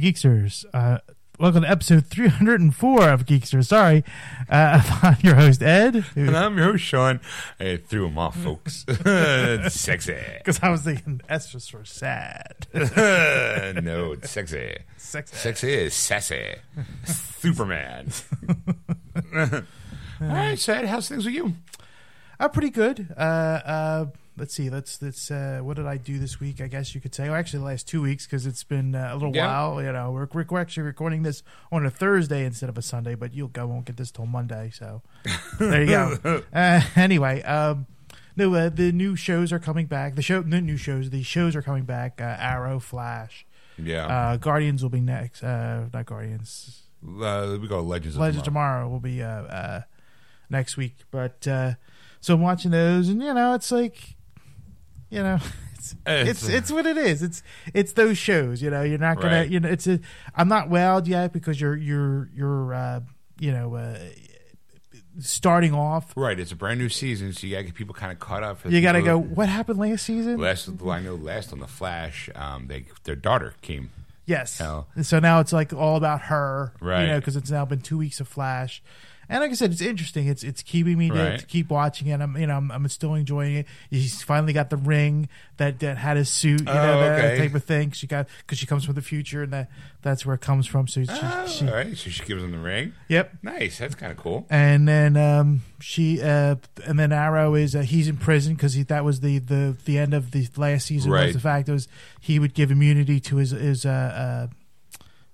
Geeksters. Uh, welcome to episode 304 of Geeksters. Sorry. Uh, I'm your host, Ed. And I'm your host, Sean. I threw him off, folks. sexy. Because I was thinking S just for sad. no, it's sexy. Sexy. Sexy is sassy. Superman. All right, Sad, how's things with you? I'm pretty good. Uh, uh, let's see. Let's let's. Uh, what did I do this week? I guess you could say. Well, actually, the last two weeks because it's been uh, a little Yeah. while. You know, we're, we're actually recording this on a Thursday instead of a Sunday, but you'll go won't get this till Monday. So there you go. uh, anyway, um, no, uh, the new shows are coming back. The show, the new shows, the shows are coming back. Uh, Arrow, Flash, Yeah. uh, Guardians will be next. Uh, not Guardians. Uh, we go Legends of Legends Tomorrow. Tomorrow will be uh, uh, next week. But uh, so I'm watching those, and you know, it's like, you know, it's It's- it's it's what it is. It's it's those shows. You know, you're not gonna. Right. You know, it's a. I'm not wowed yet because you're you're you're uh, you know uh, starting off. Right, it's a brand new season, so you got to get people kind of caught up. You got to go. What happened last season? Last, well, I know last on the Flash, um, they their daughter came. Yes. Hell. And so now it's like all about her, Right. You know, because it's now been two weeks of Flash, and like I said, it's interesting. It's it's keeping me to, Right. to keep watching it. I'm you know I'm, I'm still enjoying it. He's finally got the ring that that had his suit, you know, Oh, that okay. type of thing. She got because she comes from the future, and that that's where it comes from. So she, Oh, she all right, so she gives him the ring. yep. Nice, that's kind of cool. And then um, she, uh, and then Arrow is uh, he's in prison because that was the, the the end of the last season. Right. Was the fact was he would give immunity to his his uh, uh,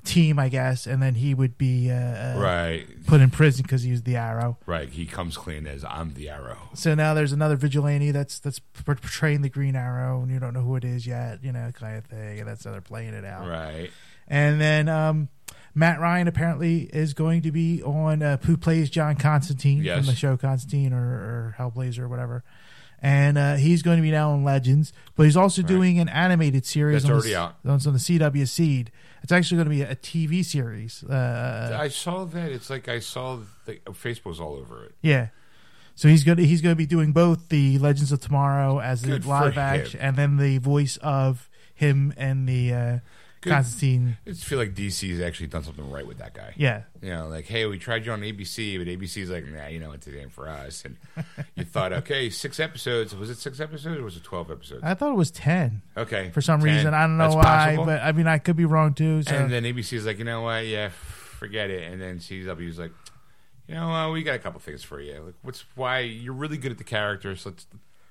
team, I guess, and then he would be uh, uh, Right, put in prison because he was the Arrow. right. He comes clean as I'm the Arrow. So now there's another vigilante that's that's portraying the Green Arrow, and you don't know who it is yet, you know, kind of thing. And that's how they're playing it out. Right. And then um, Matt Ryan apparently is going to be on uh, who plays John Constantine Yes. from the show Constantine or, or Hellblazer or whatever. And uh, he's going to be now on Legends, but he's also Right. doing an animated series That's on, already the, out. on, on the CW Seed. It's actually going to be a, TV series. Uh, I saw that. It's like I saw the Facebook's all over it. yeah. So he's going to he's going to be doing both the Legends of Tomorrow as the Good live him. action, and then the voice of him and the uh, Good. Constantine. I just feel like DC's actually done something right with that guy. Yeah, You know, like, hey, we tried you on ABC, but ABC's like, nah, you know, it's it ain't for us. And you thought, okay, six episodes. Was it six episodes or was it 12 episodes? I thought it was ten. Okay. for some 10. reason. I don't know That's why, possible. but I mean, I could be wrong too. So And then ABC's like, you know what? Yeah, forget it. And then CW's like, you know, uh, we got a couple things for you. Like, what's why you're really good at the characters? Let's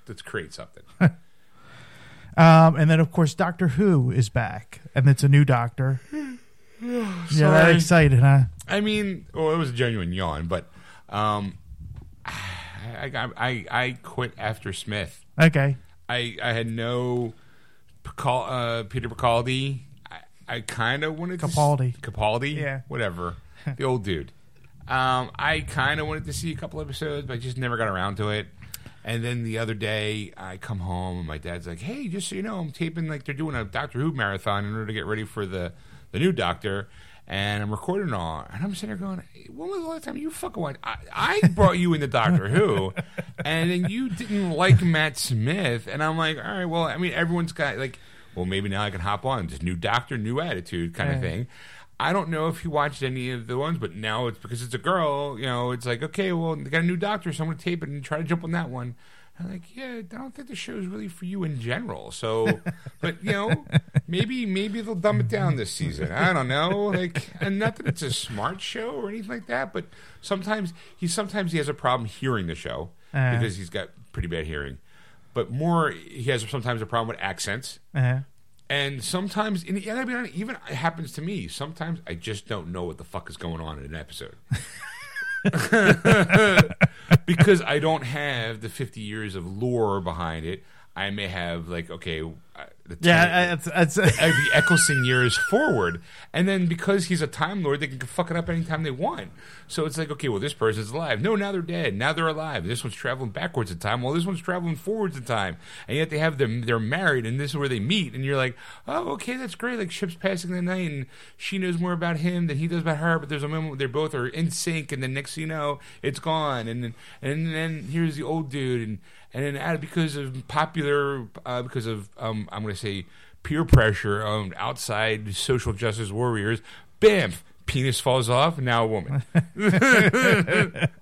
let's create something. um, and then of course Doctor Who is back, and it's a new Doctor. yeah, that Sorry. excited, huh? I mean, well, it was a genuine yawn, but um, I, I I I quit after Smith. Okay, I I had no Pical, uh, Peter Capaldi. I, I kind of wanted Capaldi. to Capaldi, Yeah. whatever, the old dude. Um, I kind of wanted to see a couple episodes, but I just never got around to it. And then the other day, I come home and my dad's like, "Hey, just so you know, I'm taping like they're doing a Doctor Who marathon in order to get ready for the the new Doctor." And I'm recording all, and I'm sitting there going, "When was the last time you fucking went? I, I brought you into Doctor Who, and then you didn't like Matt Smith." And I'm like, "All right, well, I mean, everyone's got like, well, maybe now I can hop on, this new Doctor, new attitude, kind of thing." I don't know if you watched any of the ones, but now it's because it's a girl. You know, it's like okay, well, they got a new doctor, so I'm going to tape it and try to jump on that one. I'm like, yeah, I don't think the show is really for you in general. So, but you know, maybe maybe they'll dumb it down this season. I don't know. Like, and not that it's a smart show or anything like that, but sometimes he sometimes he has a problem hearing the show Uh. because he's got pretty bad hearing. But more, he has sometimes a problem with accents. uh And sometimes, and I mean, even it happens to me. Sometimes I just don't know what the fuck is going on in an episode. because I don't have the 50 years of lore behind it. I may have, like, okay, the Yeah, ten- it's, it's, the Eccleston years forward, and then because he's a Time Lord, they can fuck it up anytime they want. So it's like, okay, well, this person's alive. No, now they're dead. Now they're alive. This one's traveling backwards in time. Well, this one's traveling forwards in time, and yet they have them. They're married, and this is where they meet. And you're like, oh, okay, that's great. Like ships passing the night, and she knows more about him than he does about her. But there's a moment where they both are in sync, and then next thing you know, it's gone. And then and then here's the old dude, and and then out because of popular, uh, because of um, I'm going to say peer pressure on outside social justice warriors, bam, penis falls off, now a woman.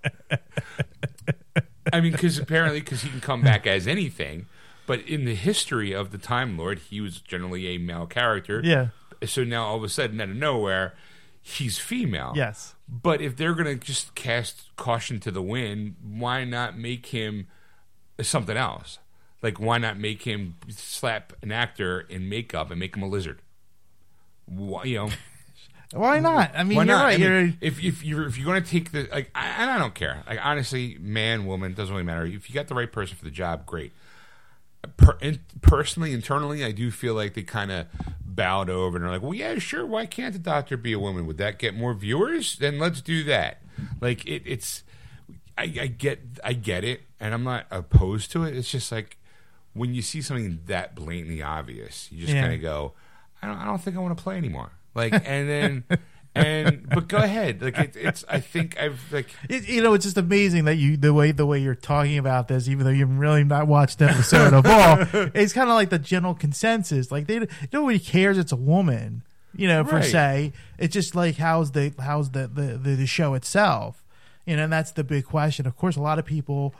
I mean, because apparently, because he can come back as anything, but in the history of the Time Lord, he was generally a male character. yeah, So now all of a sudden, out of nowhere, he's female. yes. But if they're going to just cast caution to the wind, why not make him something else? Like, why not make him slap an actor in makeup and make him a lizard? Why, you know, Why not? I mean, why you're not? right. I mean, you're, if if you're if you're going to take the like, I, and I don't care. Like, honestly, man, woman, doesn't really matter. If you got the right person for the job, great. Per, in, personally, internally, I do feel like they kind of bowed over and are like, "Well, yeah, sure. Why can't the doctor be a woman? Would that get more viewers? Then let's do that." Like, it, it's, I, I get, I get it, and I'm not opposed to it. It's just like when you see something that blatantly obvious, you just Yeah. kind of go, "I don't, I don't think I want to play anymore." Like, and then. And but go ahead, like it, it's. I think I've like It, you know, it's just amazing that you the way the way you're talking about this, even though you've really not watched the episode of all. It's kind of like the general consensus. Like they nobody cares it's a woman, you know, per Right. se. It's just like how's the how's the the, the the show itself, you know, and that's the big question. Of course, a lot of people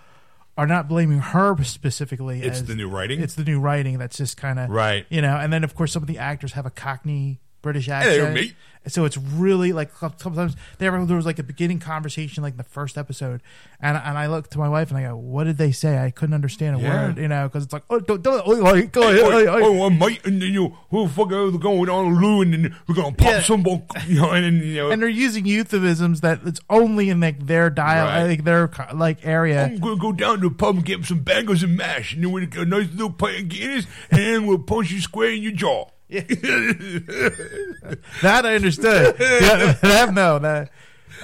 are not blaming her specifically. it's as, the new writing. It's the new writing that's just kind of Right. you know. And then of course some of the actors have a Cockney British accent. mate. So it's really like sometimes there, was like a beginning conversation like in the first episode, and and I looked to my wife and I go, "What did they say?" I couldn't understand a Yeah. word, you know, because it's like, "Oh, don't, don't, oh, oh like, go ahead, oh, oh, oh." oh, mate, and then you who the fuck are going on Lou, and then we're gonna pop Yeah. some, you know, and you know, and they're using euphemisms that it's only in like their dial, Right. like their like area. I'm gonna go down to the pub and get some bangers and mash, and then we'll get a nice little pint of Guinness, and we'll punch you square in your jaw. That I understood. yeah, that no, that.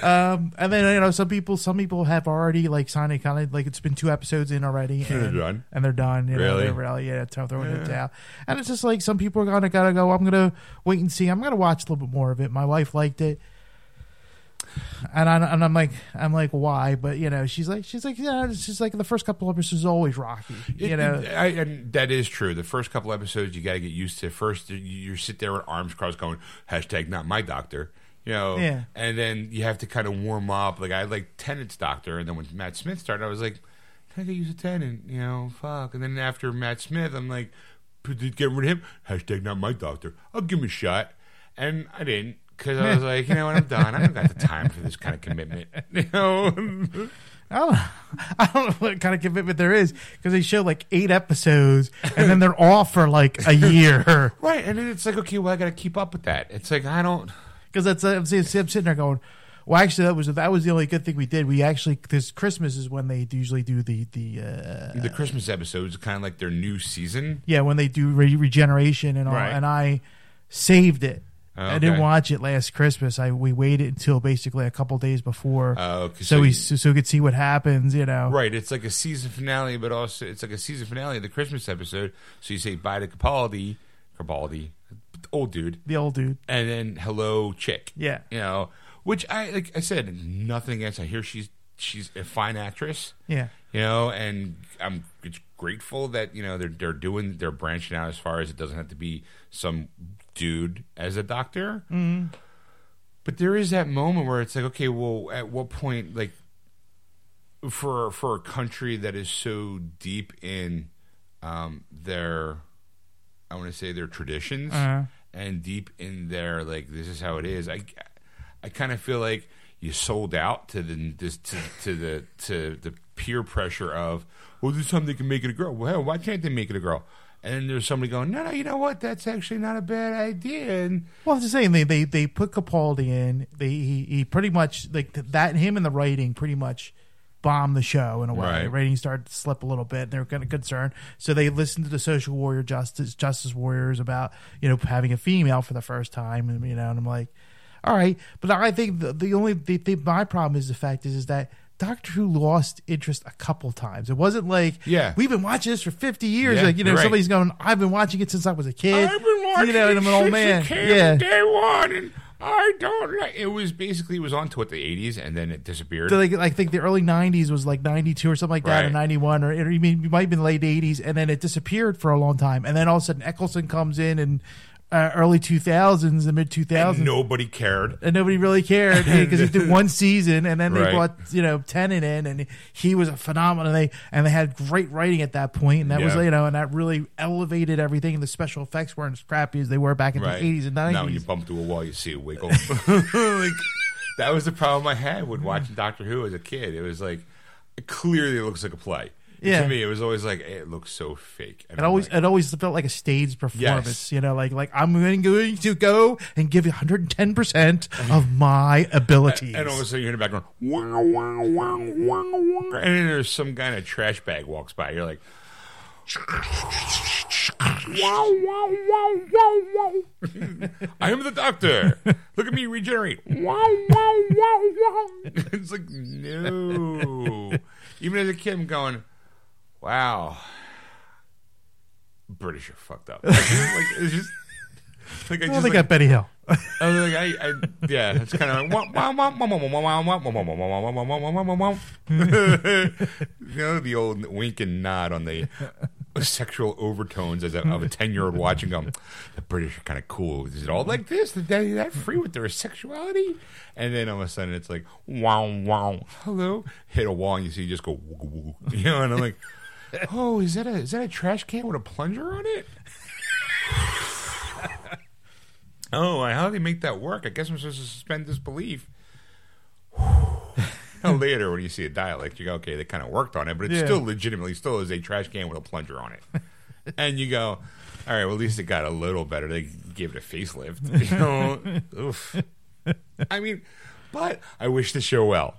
Um, and then you know some people, some people have already like signed it, kind of like it's been two episodes in already, they're and, done? and they're done. You know, Really? they're really, yeah, it's throwing it down. And it's just like some people are gonna gotta go. I'm gonna wait and see. I'm gonna watch a little bit more of it. My wife liked it, and I and I'm like, I'm like, why? But you know, she's like, she's like, yeah, just like the first couple episodes is always rocky. You It- know, I, and that is true. The first couple episodes, you got to get used to. First, you, you sit there with arms crossed, going hashtag not my doctor. You know, Yeah. and then you have to kind of warm up. Like I like Tennant's doctor, and then when Matt Smith started, I was like, "Can I get used to Tennant?" You know, fuck. And then after Matt Smith, I'm like, "Get rid of him." Hashtag not my doctor. I'll give him a shot, and I didn't because I was like, you know what, I'm done. I don't got the time for this kind of commitment. You know. I don't, I don't know what kind of commitment there is because they show like eight episodes and then they're off for like a year. Right, and then it's like, okay, well, I got to keep up with that. It's like I don't. Because that's I'm, sitting- I'm sitting there going, well, actually, that was that was the only good thing we did. We actually this Christmas is when they usually do the the uh, The Christmas episodes kind of like their new season. yeah when they do re- regeneration and all. Right. And I saved it. Oh, I didn't watch it last Christmas. I we waited until basically a couple days before, Oh, 'cause so we you- so, so we could see what happens. You know, right. It's like a season finale, but also it's like a season finale of the Christmas episode. So you say bye to Capaldi, Capaldi, old dude, the old dude. and then hello, chick. Yeah. you know, which I like. I said nothing against. I hear she's she's a fine actress. Yeah. you know, and I'm grateful that you know they're they're doing they're branching out as far as it doesn't have to be some dude as a doctor. Mm-hmm. But there is that moment where it's like, okay, well, at what point, like, for for a country that is so deep in um, their, I want to say their traditions Uh-huh. and deep in their like this is how it is. I I kind of feel like you sold out to the this to, to the to the peer pressure of well, this time they can make it a girl. Well, hell, why can't they make it a girl? And then there's somebody going, no, no, you know what? That's actually not a bad idea. And Well, I'm just saying they they they put Capaldi in. They he, he pretty much like that him and the writing pretty much bomb the show in a way. Right. Ratings started to slip a little bit. And they were kind of concerned, so they listened to the social warrior justice justice warriors about you know having a female for the first time, and you know, and I'm like, all right, but I think the, the only the, the, my problem is the fact is is that. Doctor Who lost interest a couple times. It wasn't like, Yeah. we've been watching this for 50 years. Yeah, like, you know, right. somebody's going, I've been watching it since I was a kid. I've been watching you know, and I'm an old since man. Yeah. day one, and I don't like. It was basically it was on to what the '80s, and then it disappeared. So, like I think the early '90s was like '92 or something like that, or '91, or it, I mean, it might have been late '80s, and then it disappeared for a long time, and then all of a sudden Eccleston comes in in uh, early 2000s, the mid 2000s, and nobody cared. and nobody really cared because he did one season, and then they Right. brought you know Tennant in, and he was a phenomenon. They and they had great writing at that point, and that was you know, and that really elevated everything. And the special effects weren't as crappy as they were back in Right. the 80s and 90s. Now when you bump to a wall, you see a wiggle. like that was the problem I had with watching Doctor Who as a kid. It was like it clearly looks like a play. Yeah. To me, it was always like eh, it looks so fake. And It I'm always like, it always felt like a staged performance, Yes. you know, like like I'm going to go and give 110 percent of my abilities. and all of a sudden you're in the background, wow, wow, wow, wow, wow, and then there's some kind of trash bag walks by. You're like, wow, wow, wow, wow, wow. I am the doctor. Look at me regenerate. Wow, wow, wow, wow. it's like no. Even as a kid, I'm going, wow. British are fucked up. Like, like, it's just. Like I oh, just they like, got Benny Hill. I was like, I, I yeah, it's kind of like, you know, the old wink and nod on the sexual overtones as a, of a 10 year old watching them. The British are kind of cool. Is it all like this? They that free with their sexuality? And then all of a sudden it's like, wow, wow, hello. Hit a wall and you see you just go, you know, and I'm like, oh, is that a, is that a trash can with a plunger on it? Oh, how do they make that work? I guess I'm supposed to suspend disbelief. now later, when you see a Dalek, you go, okay, they kind of worked on it, but it Yeah. still legitimately still is a trash can with a plunger on it. and you go, all right, well, at least it got a little better. They gave it a facelift. You know, Oof. I mean, but I wish the show well.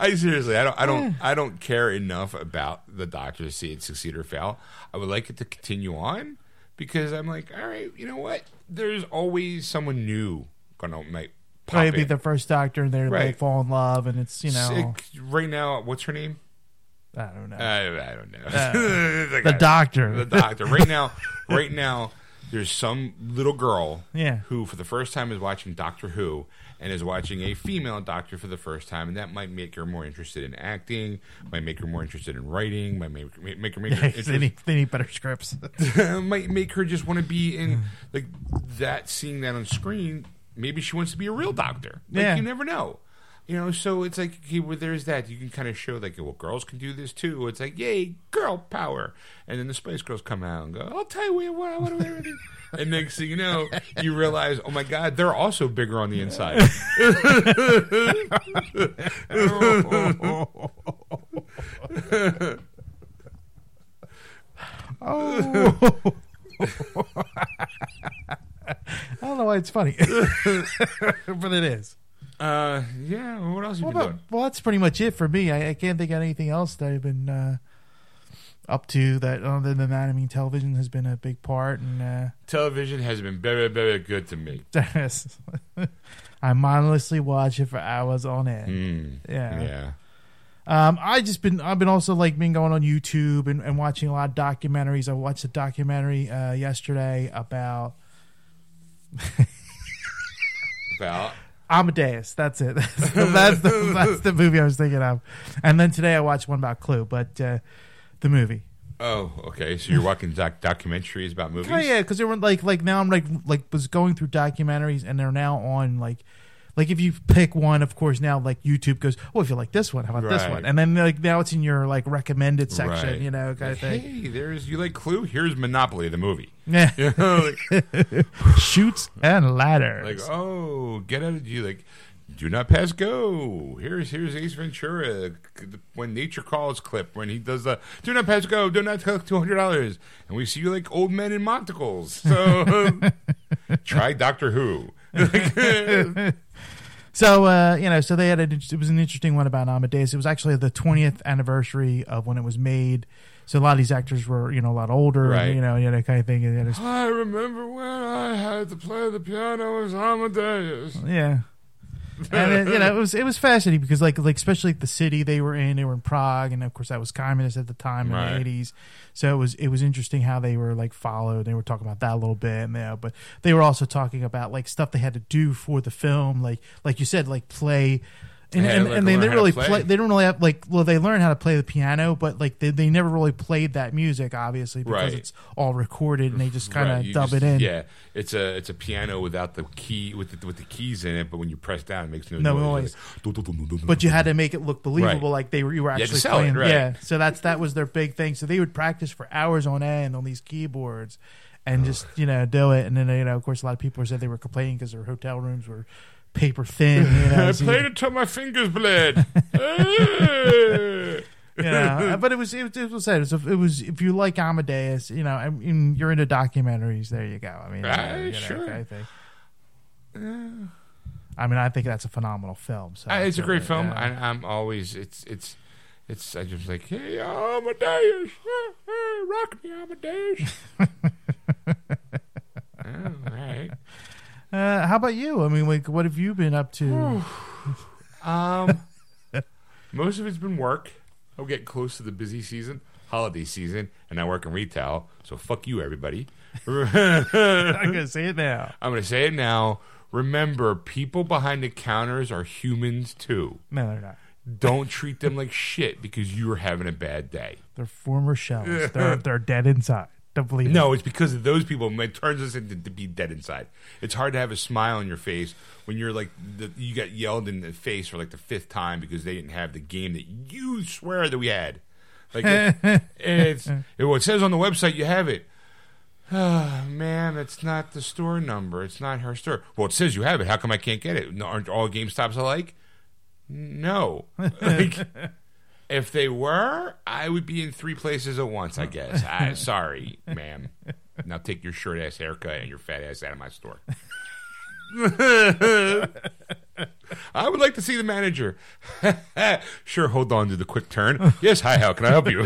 I seriously, I don't, I don't, I don't care enough about the Doctor to see it succeed or fail. I would like it to continue on because I'm like, all right, you know what? There's always someone new gonna make. pop Maybe in. the first Doctor, and they they Right. fall in love, and it's you know Sick- right now, what's her name? I don't know I, I don't know. Uh, the the Doctor. the doctor. Right now, right now, there's some little girl Yeah. who, for the first time, is watching Doctor Who and is watching a female doctor for the first time, and that might make her more interested in acting, might make her more interested in writing, might make make her make her they need they need better scripts. might make her just want to be in like that. Seeing that on screen, maybe she wants to be a real doctor. Like, Yeah. you never know. You know, so it's like okay, well, there's that. You can kind of show like, well, girls can do this too. It's like, yay, girl power! And then the Spice Girls come out and go, "I'll tell you what, what, what, what, what." And next thing you know, you realize, oh my god, they're also bigger on the inside. oh. I don't know why it's funny, but it is. Uh, yeah. What else you Well, been that- doing? well, that's pretty much it for me. I, I can't think of anything else that I've been uh, up to that other than that. I mean, television has been a big part, and uh, Television has been very, very good to me. I mindlessly watch it for hours on end. Mm, Yeah. yeah. Um, I just been I've been also like been going on YouTube and, and watching a lot of documentaries. I watched a documentary uh, yesterday about About Amadeus. That's it. That's the, that's the, that's the movie I was thinking of. And then today I watched one about Clue, but uh, the movie. Oh, okay. So you're watching doc- documentaries about movies? Oh yeah, because they were like like now I'm like like was going through documentaries and they're now on like like if you pick one, of course now like YouTube goes, oh if you like this one, how about this Right. one? And then like now it's in your like recommended section, Right. you know, kind of thing. hey, there's you like Clue? Here's Monopoly, the movie. Yeah, You know, like, Chutes and ladders. like, oh, get out of you like. Do not pass go. Here's here's Ace Ventura when nature calls clip when he does the do not pass go. Do not take two hundred dollars. And we see you like old men in monocles. So try Doctor Who. So uh, you know, so they had a, it was an interesting one about Amadeus. It was actually the 20th anniversary of when it was made. So a lot of these actors were you know a lot older, Right. and, you know, you know, kind of thing. And it's, I remember when I had to play the piano as Amadeus. yeah. and it, you know it was it was fascinating because like like especially the city they were in they were in Prague and of course that was communist at the time in Right. the eighties so it was it was interesting how they were like followed they were talking about that a little bit and you but they were also talking about like stuff they had to do for the film like like you said like play and, They and, and they didn't really play. play. They don't really have like. Well, they learn how to play the piano, but like they, they never really played that music, obviously, because Right. it's all recorded and they just kind of Right, dub just- it in. Yeah, it's a it's a piano without the key with the, with the keys in it, but when you press down, it makes no, No noise. but you had to make it look believable, Right. like they were you were actually it, playing. right. Yeah, so that's that was their big thing. So they would practice for hours on end on these keyboards, and just you know do it. And then you know, of course, a lot of people said they were complaining because their hotel rooms were paper thin. You know, I so played you, it till my fingers bled. You know, but it was it was it was, it was it was if you like Amadeus, you know, I mean, you're into documentaries. There you go. I mean, Right, you know, sure. kind of thing. I mean, I think that's a phenomenal film. So Uh, it's a great uh, film. yeah. I, I'm always it's it's it's. I just like hey Amadeus, hey, rock me Amadeus. oh, all right. Uh, how about you? I mean, like, what have you been up to? Um, most of it's been work. I'm getting close to the busy season, holiday season, and I work in retail. So fuck you, everybody. I'm gonna say it now. I'm going to say it now. Remember, people behind the counters are humans too. No, they're not. Don't treat them like shit because you're having a bad day. They're former shells. They're they're dead inside. Don't believe it. No, it's because of those people. It turns us into to be dead inside. It's hard to have a smile on your face when you're like the, you got yelled in the face for like the fifth time because they didn't have the game that you swear that we had. Like it, it's it, well, it says on the website you have it. Ah, man, it's not the store number. It's not her store. Well, it says you have it. How come I can't get it? Aren't all GameStops alike? No. Like, if they were, I would be in three places at once. I guess. I, sorry, ma'am. Now take your short ass haircut and your fat ass out of my store. I would like to see the manager. sure, hold on to the quick turn. Yes, hi, how can I help you?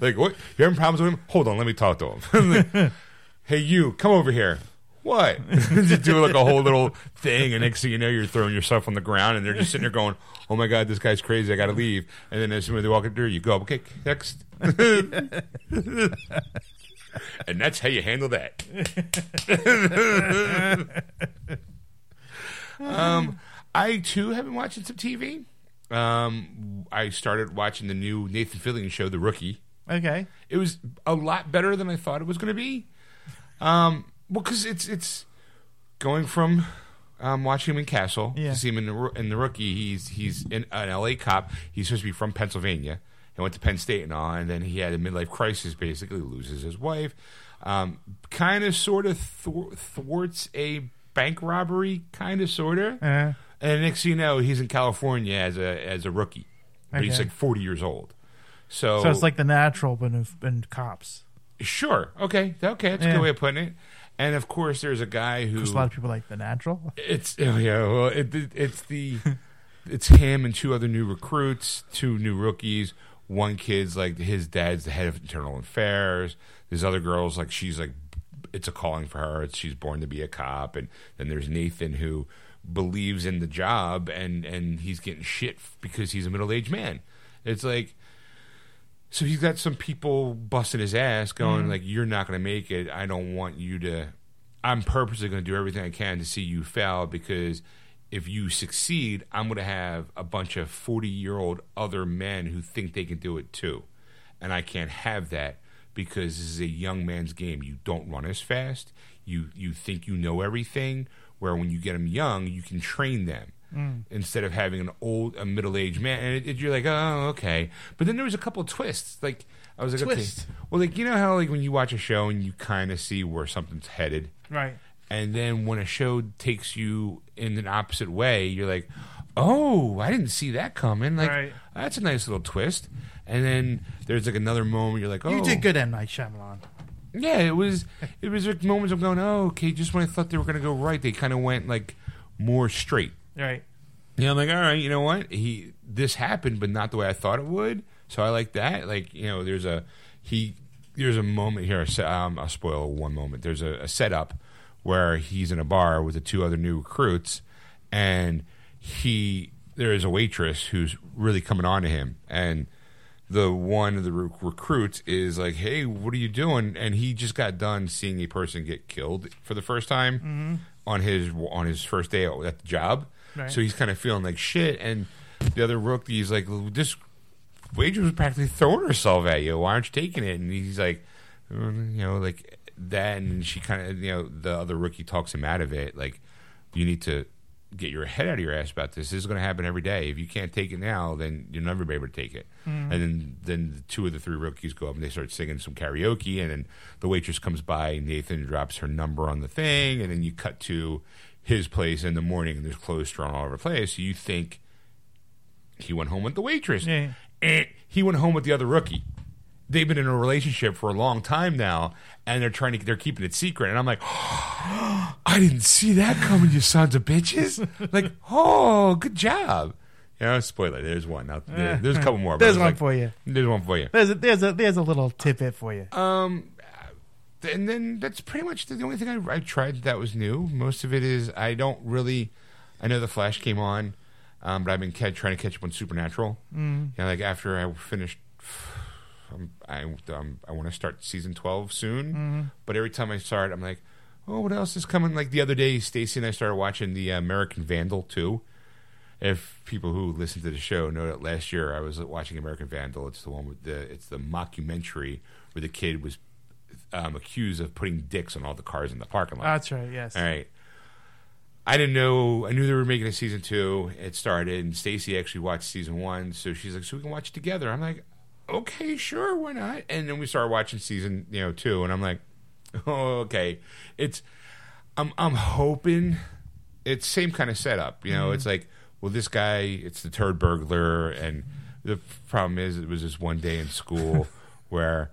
like, what? You're having problems with him? Hold on, let me talk to him. hey, you, come over here. What? just do like a whole little thing, and next thing you know, you're throwing yourself on the ground, and they're just sitting there going, "Oh my god, this guy's crazy! I got to leave." And then as soon as they walk in the door, you go, "Okay, next." and that's how you handle that. um, I too have been watching some TV. Um, I started watching the new Nathan Fillion show, The Rookie. Okay. It was a lot better than I thought it was going to be. Um, well, because it's it's going from um, watching him in Castle Yeah. to see him in the in the Rookie. He's he's in, an L.A. cop. He's supposed to be from Pennsylvania. He went to Penn State and all, and then he had a midlife crisis. Basically, loses his wife. Um, kind of, sort of thwar- thwarts a bank robbery. Kind of, sort of. Uh, And next thing you know, he's in California as a as a rookie. But he's like forty years old. So, so it's like the natural, but in, in cops. sure, okay, okay, that's a good way of putting it. And of course, there's a guy who Because a lot of people like the natural. it's oh yeah, well, it, it, it's the it's him and two other new recruits, two new rookies. One kid's like his dad's the head of internal affairs. This other girl's like she's like it's a calling for her. It's she's born to be a cop. And then there's Nathan who believes in the job and and he's getting shit because he's a middle aged man. It's like so he's got some people busting his ass, going mm-hmm. like, "You're not going to make it. I don't want you to. I'm purposely going to do everything I can to see you fail because if you succeed, I'm going to have a bunch of 40 year old other men who think they can do it too, and I can't have that because this is a young man's game. You don't run as fast. You you think you know everything. Where when you get them young, you can train them Mm. instead of having an old, a middle aged man. And it, it- you're like, oh, okay. But then there was a couple of twists. Like I was like, Twist. okay. Well, like you know how like when you watch a show and you kind of see where something's headed, Right. and then when a show takes you in an opposite way, you're like, oh, I didn't see that coming. Like Right. that's a nice little twist. And then there's like another moment you're like, oh, You did good, M Night Shyamalan. Yeah, it was. It was like moments of going, oh, okay. Just when I thought they were going to go right, they kind of went like more straight. Right. Yeah, I'm like, all right, you know what? He this happened, but not the way I thought it would. So I like that. Like, you know, there's a he. There's a moment here. Um, I'll spoil one moment. There's a, a setup where he's in a bar with the two other new recruits, and he there is a waitress who's really coming on to him, and the one of the rec- recruits is like, "Hey, what are you doing?" And he just got done seeing a person get killed for the first time on his on his first day at the job. Right. So he's kind of feeling like shit. And the other rookie's like, "This waitress was practically throwing herself at you. Why aren't you taking it?" And he's like, "Mm, "You know, like that." And she kind of, you know, the other rookie talks him out of it. Like, you need to get your head out of your ass about this. This is going to happen every day. If you can't take it now, then you'll never be able to take it. And then, then the two of the three rookies go up and they start singing some karaoke. And then the waitress comes by Nathan drops her number on the thing. And then you cut to his place in the morning and there's clothes thrown all over the place. You think he went home with the waitress. Yeah. Eh, he went home with the other rookie. They've been in a relationship for a long time now, and they're trying to they're keeping it secret. And I'm like, I didn't see that coming, you sons of bitches! Like, oh, good job. You know, spoiler. There's one. Now, there- there's a couple more. There's one like, for you. There's one for you. There's a, there's a there's a little tidbit for you. Um, and then that's pretty much the only thing I, I tried that was new. Most of it is I don't really. I know the Flash came on, um, but I've been trying to catch up on Supernatural. Mm. You know, like after I finished, um, I um, I want to start season twelve soon. But every time I start, I'm like, oh, what else is coming? Like the other day, Stacy and I started watching the uh, American Vandal too. If people who listen to the show know that last year I was watching American Vandal, it's the one with the it's the mockumentary where the kid was um, accused of putting dicks on all the cars in the parking lot. That's right. Yes. All right. I didn't know. I knew they were making a season two. It started, and Stacy actually watched season one, so she's like, "So we can watch it together." I'm like, "Okay, sure, why not?" And then we started watching season, you know, two, and I'm like, "Oh, okay." It's, I'm, I'm hoping it's same kind of setup. You know, it's like, well, this guy, it's the turd burglar, and the problem is, it was this one day in school where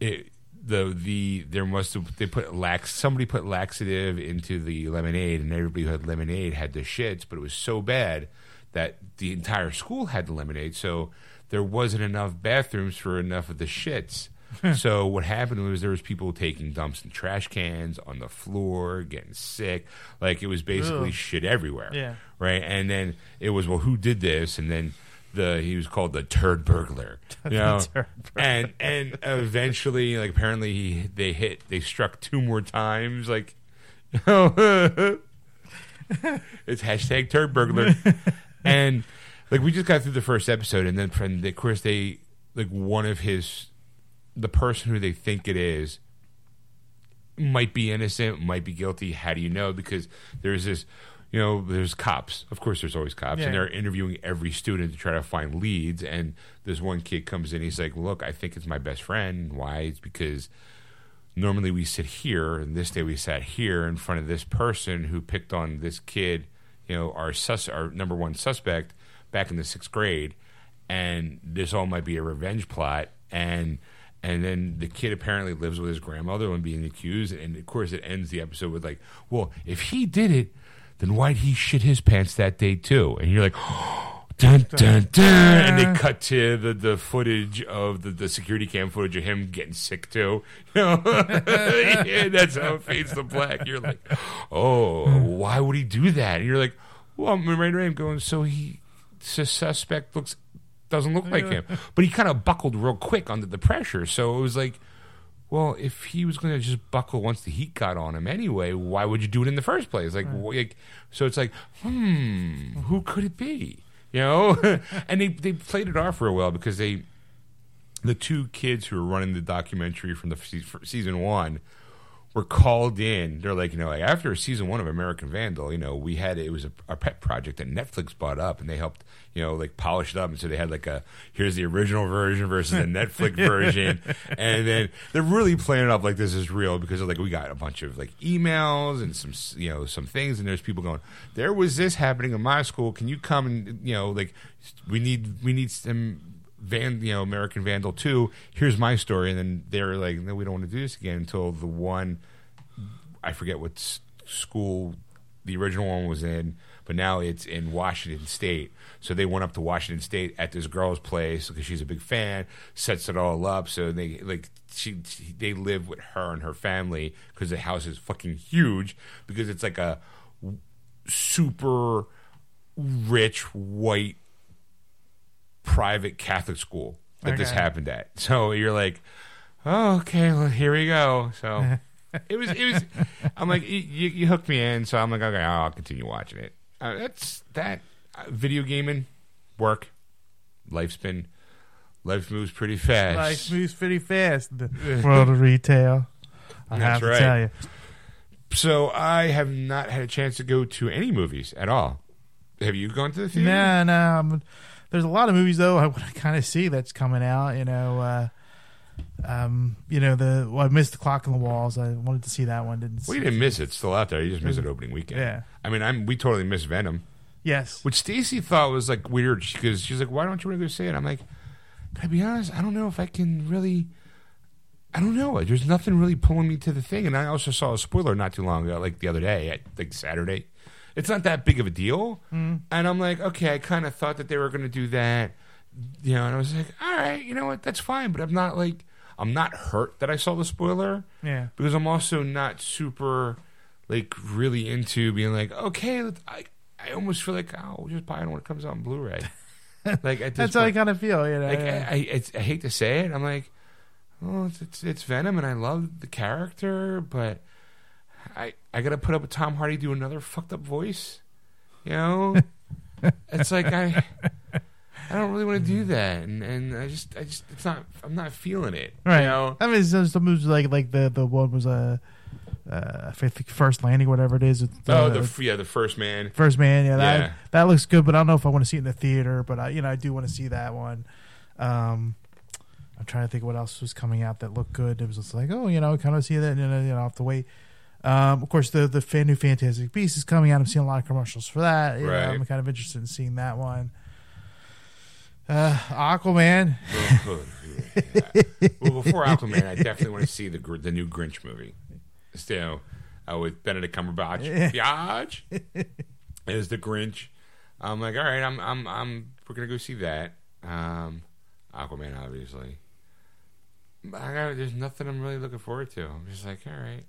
it the the there must have they put lax somebody put laxative into the lemonade and everybody who had lemonade had the shits but it was so bad that the entire school had the lemonade. So there wasn't enough bathrooms for enough of the shits. So what happened was there was people taking dumps in trash cans on the floor getting sick. Like it was basically Ugh. shit everywhere. Yeah. right? And then it was well who did this? And then the he was called the turd burglar. You know? turd and and eventually like apparently he, they hit they struck two more times like it's hashtag turd burglar. And like we just got through the first episode and then from the, of course they like one of his the person who they think it is might be innocent, might be guilty. How do you know? Because there's this, you know, there's cops. Of course, there's always cops, Yeah. and they're interviewing every student to try to find leads. And this one kid comes in, he's like, "Look, I think it's my best friend. Why? It's because normally we sit here, and this day we sat here in front of this person who picked on this kid. You know, our sus, our number one suspect back in the sixth grade, and this all might be a revenge plot and." And then the kid apparently lives with his grandmother when being accused. And of course, it ends the episode with like, "Well, if he did it, then why'd he shit his pants that day too?" And you're like, "Dun dun dun!" And they cut to the, the footage of the, the security cam footage of him getting sick too. You know, yeah, that's how it fades to black. You're like, "Oh, why would he do that?" And you're like, "Well, I'm right away. I'm going. So he, the suspect looks." Doesn't look like him, but he kind of buckled real quick under the pressure. So it was like, well, if he was going to just buckle once the heat got on him anyway, why would you do it in the first place? Like, wh- like so it's like, hmm, who could it be? You know, and they they played it off real well because they, the two kids who were running the documentary from the season one, were called in. They're like, you know, like after season one of American Vandal, you know, we had it was a, a pet project that Netflix bought up, and they helped, you know, like polished up, and so they had like a here's the original version versus the Netflix version, and then they're really playing it up like this is real because like we got a bunch of like emails and some you know some things, and there's people going, there was this happening in my school, can you come and you know like we need we need some Van, you know, American Vandal two. Here's my story, and then they're like, no, we don't want to do this again until the one, I forget what school the original one was in, but now it's in Washington State. So they went up to Washington State at this girl's place because she's a big fan. Sets it all up, so they like she, she they live with her and her family because the house is fucking huge because it's like a super rich white private Catholic school that this happened at. So you're like, oh, okay, well, here we go. So it was, it was. I'm like, you you hooked me in, so I'm like, okay, I'll continue watching it. Uh, that's that. Uh, video gaming, work, life's been, life moves pretty fast. Life moves pretty fast in the world of retail. I That's have to right. tell you. So I have not had a chance to go to any movies at all. Have you gone to the theater? No, no. I'm- there's a lot of movies though I want to kind of see that's coming out. You know, uh, um, you know the well, I missed the Clock on the Walls. I wanted to see that one. Didn't. Well, you didn't miss it. It's still out there. You just missed it opening weekend. Yeah. I mean, I'm we totally missed Venom. Yes. Which Stacy thought was like weird because she's like, "Why don't you want to go see it?" I'm like, "Can I be honest? I don't know if I can really. I don't know. There's nothing really pulling me to the thing." And I also saw a spoiler not too long ago, like the other day, at like Saturday. It's not that big of a deal, and I'm like, okay, I kind of thought that they were going to do that, you know. And I was like, all right, you know what? That's fine, but I'm not like I'm not hurt that I saw the spoiler Yeah. because I'm also not super like really into being like, okay, I I almost feel like oh, we'll just buy it when it comes out on Blu-ray. like That's how I kind of feel. You know. like yeah. I, I, it's, I hate to say it, I'm like, oh, it's, it's it's Venom, and I love the character, but I I gotta put up with Tom Hardy do another fucked up voice, you know. it's like I. I don't really want to do that, and, and I just, I just, it's not, I'm not feeling it. Right. You know? I mean, some, some movies like like the the one was a uh, uh, First Landing, whatever it is. It's, Oh, uh, the yeah, the first man. First Man. Yeah, that Yeah. that looks good, but I don't know if I want to see it in the theater. But I, you know, I do want to see that one. Um, I'm trying to think what else was coming out that looked good. It was just like, oh, you know, kind of see that. You know, you know, I'll have to wait. Um, of course, the the fan, new Fantastic Beast is coming out. I'm seeing a lot of commercials for that. You know, Right. I'm kind of interested in seeing that one. Uh, Aquaman. well, before Aquaman, I definitely want to see the the new Grinch movie. Still, uh, with Benedict Cumberbatch. Biatch is the Grinch. I'm like, all right, I'm I'm I'm we're gonna go see that. Um, Aquaman, obviously. But I got, there's nothing I'm really looking forward to. I'm just like, all right,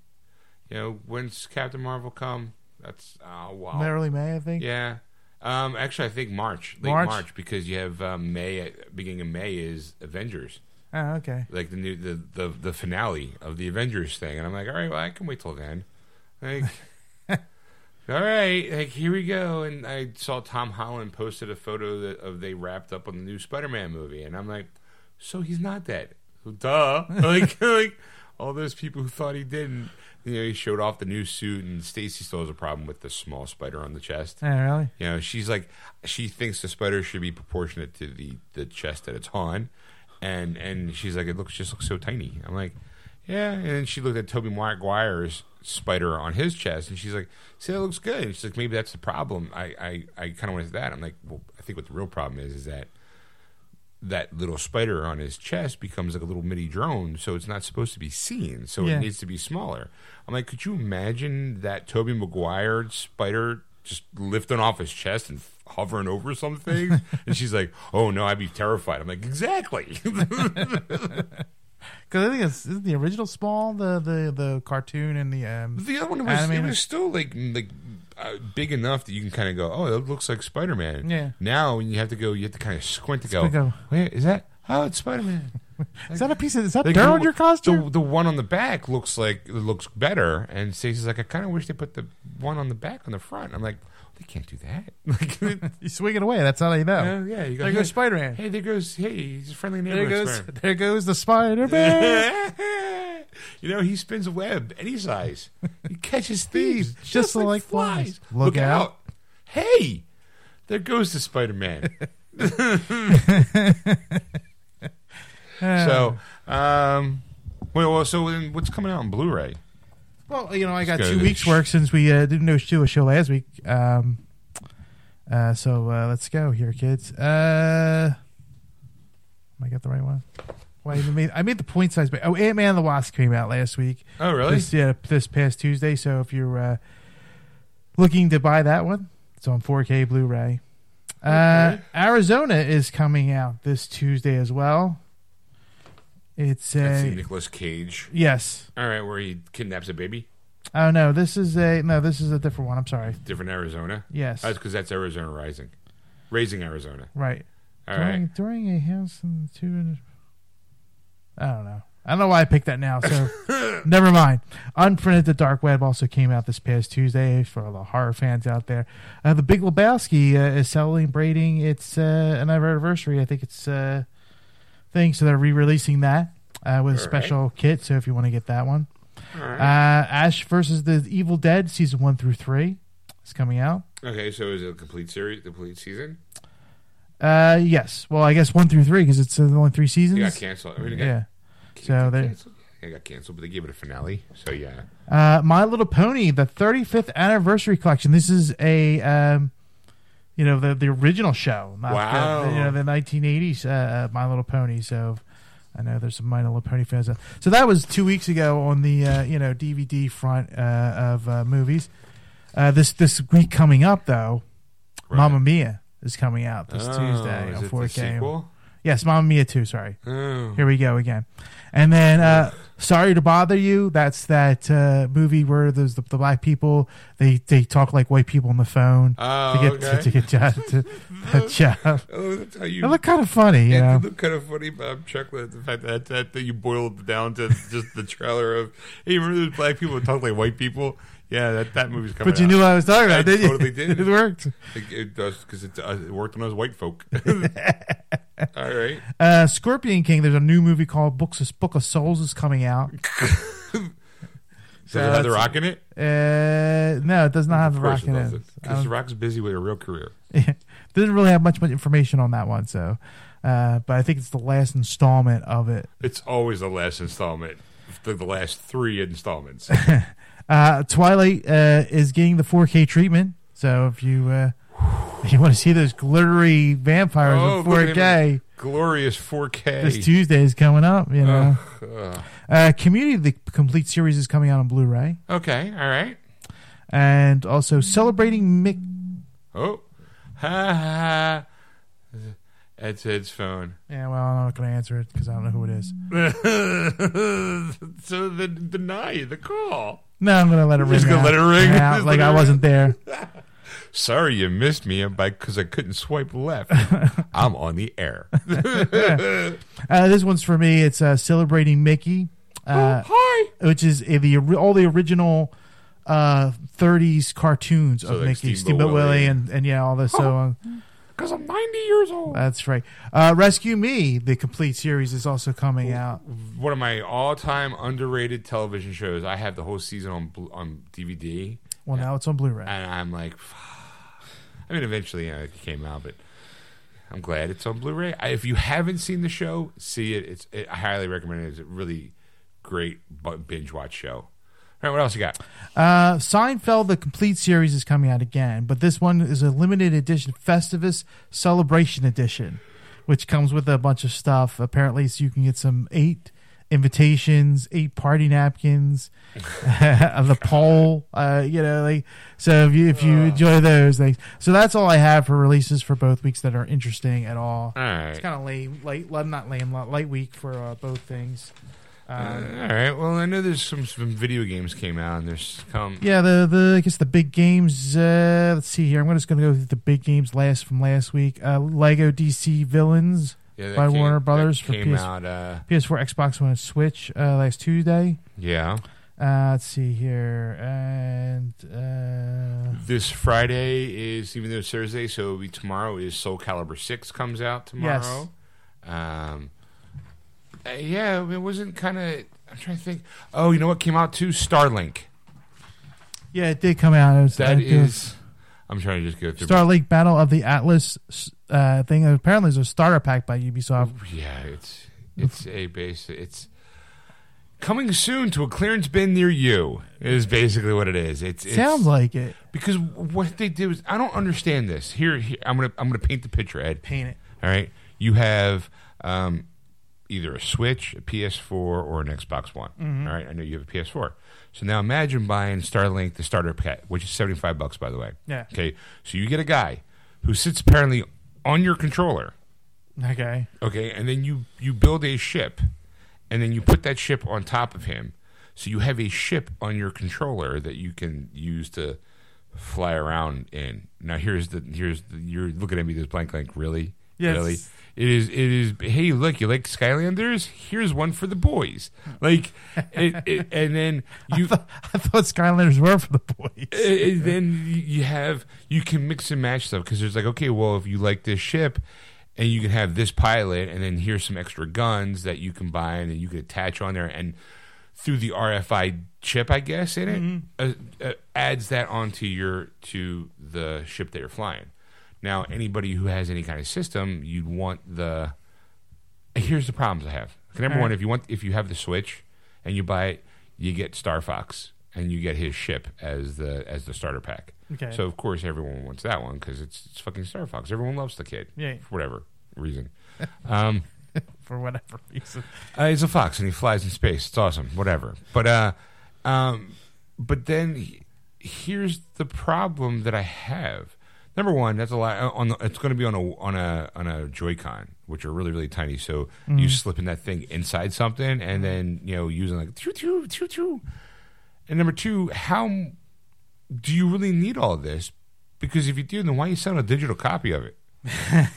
you know, when's Captain Marvel come? That's oh wow, Early May, I think. yeah. Um, actually, I think March, late March? March, because you have um, May. Beginning of May is Avengers, Oh, okay. like the new the, the the finale of the Avengers thing, and I'm like, all right, well, I can wait till then. Like, all right, like here we go. And I saw Tom Holland posted a photo that, of they wrapped up on the new Spider-Man movie, and I'm like, so he's not dead? Duh! like like all those people who thought he didn't. You know, he showed off the new suit, and Stacy still has a problem with the small spider on the chest. Oh, really? You know, she's like, she thinks the spider should be proportionate to the the chest that it's on, and and she's like, it looks just looks so tiny. I'm like, yeah. And then she looked at Tobey Maguire's spider on his chest, and she's like, see, that looks good. And she's like, maybe that's the problem. I I, I kind of wanted that. I'm like, well, I think what the real problem is is that that little spider on his chest becomes like a little mini drone, so it's not supposed to be seen. So Yeah. it needs to be smaller. I'm like, could you imagine that Tobey Maguire spider just lifting off his chest and hovering over something? and she's like, "Oh no, I'd be terrified." I'm like, exactly. Because I think it's isn't the original Small, the the the cartoon and the um. the other one was it Animated. was still like like uh, big enough that you can kind of go, "Oh, that looks like Spider Man." Yeah. Now when you have to go, you have to kind of squint to go. Go. Wait, is that? Oh, it's Spider Man. Is that a piece of? Is that Like, dirt on your costume? The, the one on the back looks like it looks better, and Stacey's like, I kind of wish they put the one on the back on the front. I'm like, they can't do that. Like, you swing it away. That's how you know. oh, yeah, you go. There hey, goes Spider Man. Hey, there goes. Hey, he's a friendly There goes. Spider-Man. There goes the Spider Man. you know, he spins a web any size. He catches thieves just, just like, like flies. flies. Look out. Hey, there goes the Spider Man. so, um, well, well, so then what's coming out on Blu-ray? Well, you know, I got two weeks work since we uh, didn't do a show last week. Um, uh, so uh, let's go here, kids. Uh, I got the right one. Wait, I made I made the point size. But oh, Ant Man and the Wasp came out last week. Oh, really? This, yeah, this past Tuesday. So if you're uh, looking to buy that one, it's on 4K Blu-ray. Uh, Okay. Arizona is coming out this Tuesday as well. It's That's the a Nicolas Cage. yes. All right, where he kidnaps a baby. Oh no, this is a no. This is a different one. I'm sorry. Different Arizona. Yes, That's because that's Arizona Rising, Raising Arizona. right. All during, right. during a house and two. I don't know. I don't know why I picked that now. So never mind. Unfriended the Dark Web also came out this past Tuesday for all the horror fans out there. Uh, the Big Lebowski uh, is celebrating its uh, another anniversary. I think it's uh, thing. So they're re-releasing that uh, with a All special kit. So if you want to get that one, All uh. Ash versus the Evil Dead season one through three is coming out. okay, so is it a complete series, the complete season? Uh, yes. Well, I guess one through three because it's uh, only three seasons. It got canceled. I mean, it got, yeah. So got they- It got canceled, but they gave it a finale. So yeah. Uh, My Little Pony, the 35th anniversary collection. This is a, um, you know, the the original show, Wow. the, you know, the 1980s uh, uh, My Little Pony. So I know there's some My Little Pony fans. out- So that was two weeks ago on the uh, you know DVD front uh, of uh, movies. Uh, this this week coming up though, Right. Mamma Mia is coming out this Oh, Tuesday on 4K. sequel? Yes, Mamma Mia 2, Sorry. Oh. Here we go again. And then uh Sorry to Bother You, that's that uh movie where there's the, the black people they they talk like white people on the phone Oh, to get okay. to, get job to, a job. Oh, that's how you. It looked kind of funny, you it know. looked kind of funny, but I'm chuckling at the fact that, that, that you boiled it down to just the trailer of. Hey, remember those black people that talk like white people? Yeah, that that movie's coming. Out. But you out. knew what I was talking about, I didn't you? totally did. it worked. It, it does because it, uh, it worked on those white folk. All right. Uh Scorpion King, there's a new movie called Books of, Book of Souls is coming out. Does it have the rock in it? Uh no, it does not have the rock in it. Because Um, the rock's busy with a real career. doesn't really have much much information on that one, so uh, but I think it's the last installment of it. It's always the last installment. The, the last three installments. Uh, Twilight uh, is getting the 4K treatment, so if you uh, if you want to see those glittery vampires Oh, in look 4K, Glorious 4K. this Tuesday is coming up. You know, Ugh. uh, Community the complete series is coming out on Blu-ray, okay. All right. and also celebrating Mick. Oh. Ha ha. It's Ed's phone. Yeah, well, I'm not going to answer it because I don't know who it is. so then deny you the call. No, I'm going to let it ring. Just gonna let it ring? Yeah, Just like let it I ring? wasn't there. Sorry you missed me because I couldn't swipe left. I'm on the air. Uh, this one's for me. It's uh, celebrating Mickey. Uh, Hi. which is uh, the ori- all the original uh 30s cartoons So of like Mickey, Steamboat Steamboat Willie, Willie. and and yeah, all this. So on. Because I'm 90 years old. that's right. Uh, Rescue Me, the complete series, is also coming out. One of my all-time underrated television shows. I have the whole season on blu- on DVD, Well, now it's on Blu-ray. and I'm like, I mean, eventually yeah, it came out, but I'm glad it's on Blu-ray. I, if you haven't seen the show, see it. It's it, I highly recommend it. It's a really great binge watch show. Right, what else you got? Uh, Seinfeld, the complete series, is coming out again, but this one is a limited edition Festivus Celebration Edition, which comes with a bunch of stuff. Apparently, so you can get some eight invitations, eight party napkins, the poll. Uh, you know, like so. If you if you enjoy those things, so that's all I have for releases for both weeks that are interesting at all. All right. It's kind of lame, light, not lame, light week for uh, both things. Um, all right. Well, I know there's some some video games came out, and there's come. Yeah, the the I guess the big games. Uh, let's see here. I'm just going to go through the big games last from last week. Uh, Lego DC Villains, Yeah, by came- Warner Brothers for came PS out. Uh, PS4, Xbox One, and Switch uh, last Tuesday. yeah, Uh, let's see here, and uh, this Friday is even though it's Thursday, so it'll be tomorrow. Is Soul Calibur Six comes out tomorrow? Yes. Um, uh, yeah, it wasn't kind of. I'm trying to think. Oh, you know what came out too? Starlink. yeah, it did come out. It was, That is. I'm trying to just go through. Starlink Battle of the Atlas uh, thing. Apparently, there's a starter pack by Ubisoft. Yeah, it's it's a base. It's coming soon to a clearance bin near you. Is basically what it is. It's, it's Sounds like it. because what they do is I don't understand this. Here, here I'm gonna I'm gonna paint the picture, Ed. Paint it. All right, you have um, either a Switch, a PS4, or an Xbox One. Mm-hmm. All right, I know you have a PS4. So now imagine buying Starlink, the starter pack, which is seventy five bucks, by the way. Yeah. Okay, so you get a guy who sits apparently on your controller. Okay. Okay, and then you you build a ship, and then you put that ship on top of him. So you have a ship on your controller that you can use to fly around in. Now here's the here's the, you're looking at me this blank like really Yes. really it is it is hey look you like Skylanders here's one for the boys like it, it, and then you I thought Skylanders were for the boys. and then you have you can mix and match stuff because there's like okay well if you like this ship and you can have this pilot and then here's some extra guns that you can buy and then you can attach on there and through the RFI chip I guess in it uh, uh, adds that onto your to the ship that you're flying. Now anybody who has any kind of system you'd want the here's the problems I have. Number All one, if you want, if you have the Switch and you buy it, you get Star Fox and you get his ship as the as the starter pack. Okay. So of course everyone wants that one because it's it's fucking Star Fox. Everyone loves the kid. Yeah. For whatever reason. um, for whatever reason. uh, he's a fox and he flies in space. It's awesome. Whatever. But uh, um, but then he- here's the problem that I have. Number one, that's a lot uh, on the. It's going to be on a on a on a Joy-Con, which are really really tiny. So mm-hmm. you slip in that thing inside something, and then you know using like choo choo choo choo. And number two, how do you really need all this? Because if you do, then why are you sell a digital copy of it?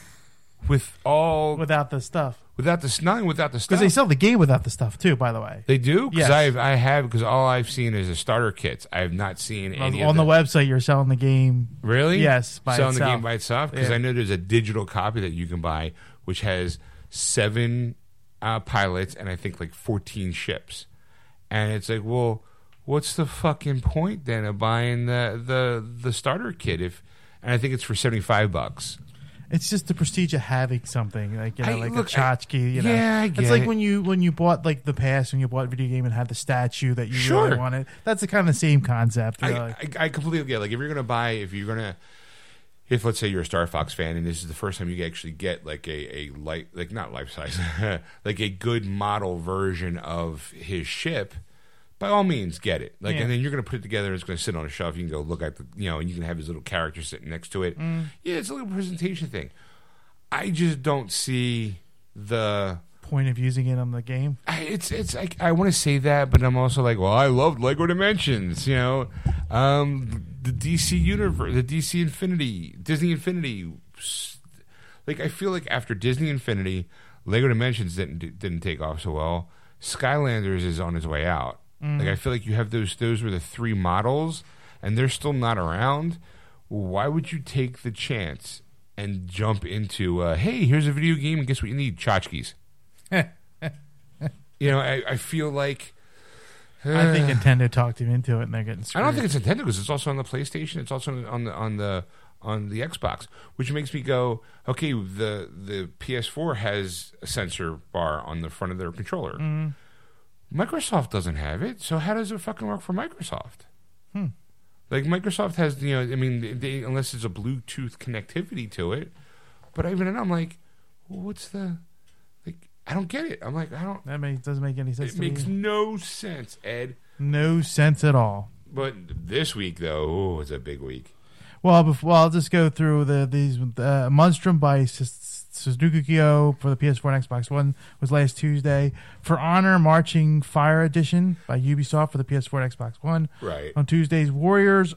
With all Without the stuff. Without the not only without the stuff Because they sell the game without the stuff too, by the way. they do because Yes. I've I have because all I've seen is the starter kits. I have not seen On, any on the the, website, you're selling the game. Really? Yes, by selling the itself. game by itself because Yeah. I know there's a digital copy that you can buy which has seven uh, pilots and I think like 14 ships, and it's like, well, what's the fucking point then of buying the the the starter kit if? And I think it's for 75 bucks. It's just the prestige of having something like you know, I- like look, a I- tchotchke. You know, Yeah, I it's like it. when you when you bought like the past when you bought a video game and had the statue that you Sure. really wanted. That's the kind of same concept. I, I, I completely get. Like, if you're gonna buy, if you're gonna, if let's say you're a Star Fox fan and this is the first time you actually get like a a light, like not life size, like a good model version of his ship, by all means get it. Like, Yeah. and then you're gonna put it together. It's gonna sit on a shelf. You can go look at the, you know, and you can have his little character sitting next to it. Yeah, it's a little presentation thing. I just don't see the. Point of using it on the game. I, it's it's like I want to say that, but I'm also like, well, I loved Lego Dimensions, you know, um, the DC universe, the DC Infinity, Disney Infinity. Like I feel like after Disney Infinity, Lego Dimensions didn't didn't take off so well. Skylanders is on its way out. Like mm. I feel like you have those those were the three models, and they're still not around. Why would you take the chance and jump into? Uh, hey, here's a video game, and guess what you need? Tchotchkes. You know, I, I feel like I think uh, Nintendo talked him into it, and they're getting. I don't think it's Nintendo because it's also on the PlayStation. It's also on the on the on the Xbox, which makes me go, okay, the the PS4 has a sensor bar on the front of their controller. Mm. Microsoft doesn't have it, so how does it fucking work for Microsoft? Hmm. Like Microsoft has, you know, I mean, they, unless it's a Bluetooth connectivity to it, but even then, I'm like, well, what's the like? I don't get it. I'm like, I don't. that makes, doesn't make any sense. It to makes me. no sense, Ed. no sense at all. But this week, though, oh, it's a big week. Well, before I'll just go through the these uh, Monstrum by Suzuki Kyo for the PS4 and Xbox One was last Tuesday. For Honor Marching Fire Edition by Ubisoft for the PS4 and Xbox One Right. on Tuesdays. Warriors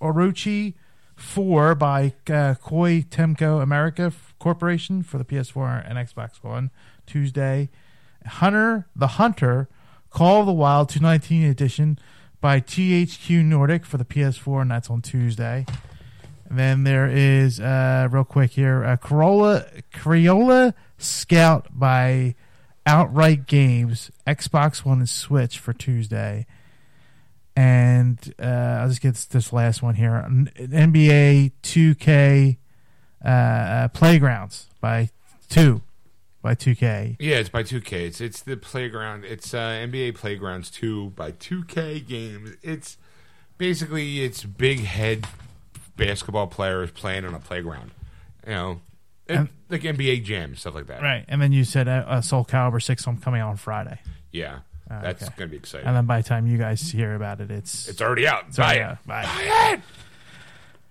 Orochi 4 by uh, Koei Tecmo America Corporation for the PS4 and Xbox One Tuesday. Hunter the Hunter Call of the Wild 219 edition by THQ Nordic for the PS4 and that's on Tuesday. Then there is uh, real quick here uh, Corolla Crayola Scout by Outright Games Xbox One and Switch for Tuesday and uh, I'll just get this, this last one here. NBA 2K uh, uh, Playgrounds by two by 2K. Yeah, it's by 2K. It's it's the playground. It's uh, NBA Playgrounds 2 by 2K Games. It's basically it's big head basketball players playing on a playground. You know, And, like NBA Jam stuff like that. Right, and then you said uh, uh, Soul Calibur Six on coming out on Friday, Yeah, Oh, that's okay. gonna be exciting. and then by the time you guys hear about it, it's, it's already out. it's Buy already it. out. Bye. Buy it.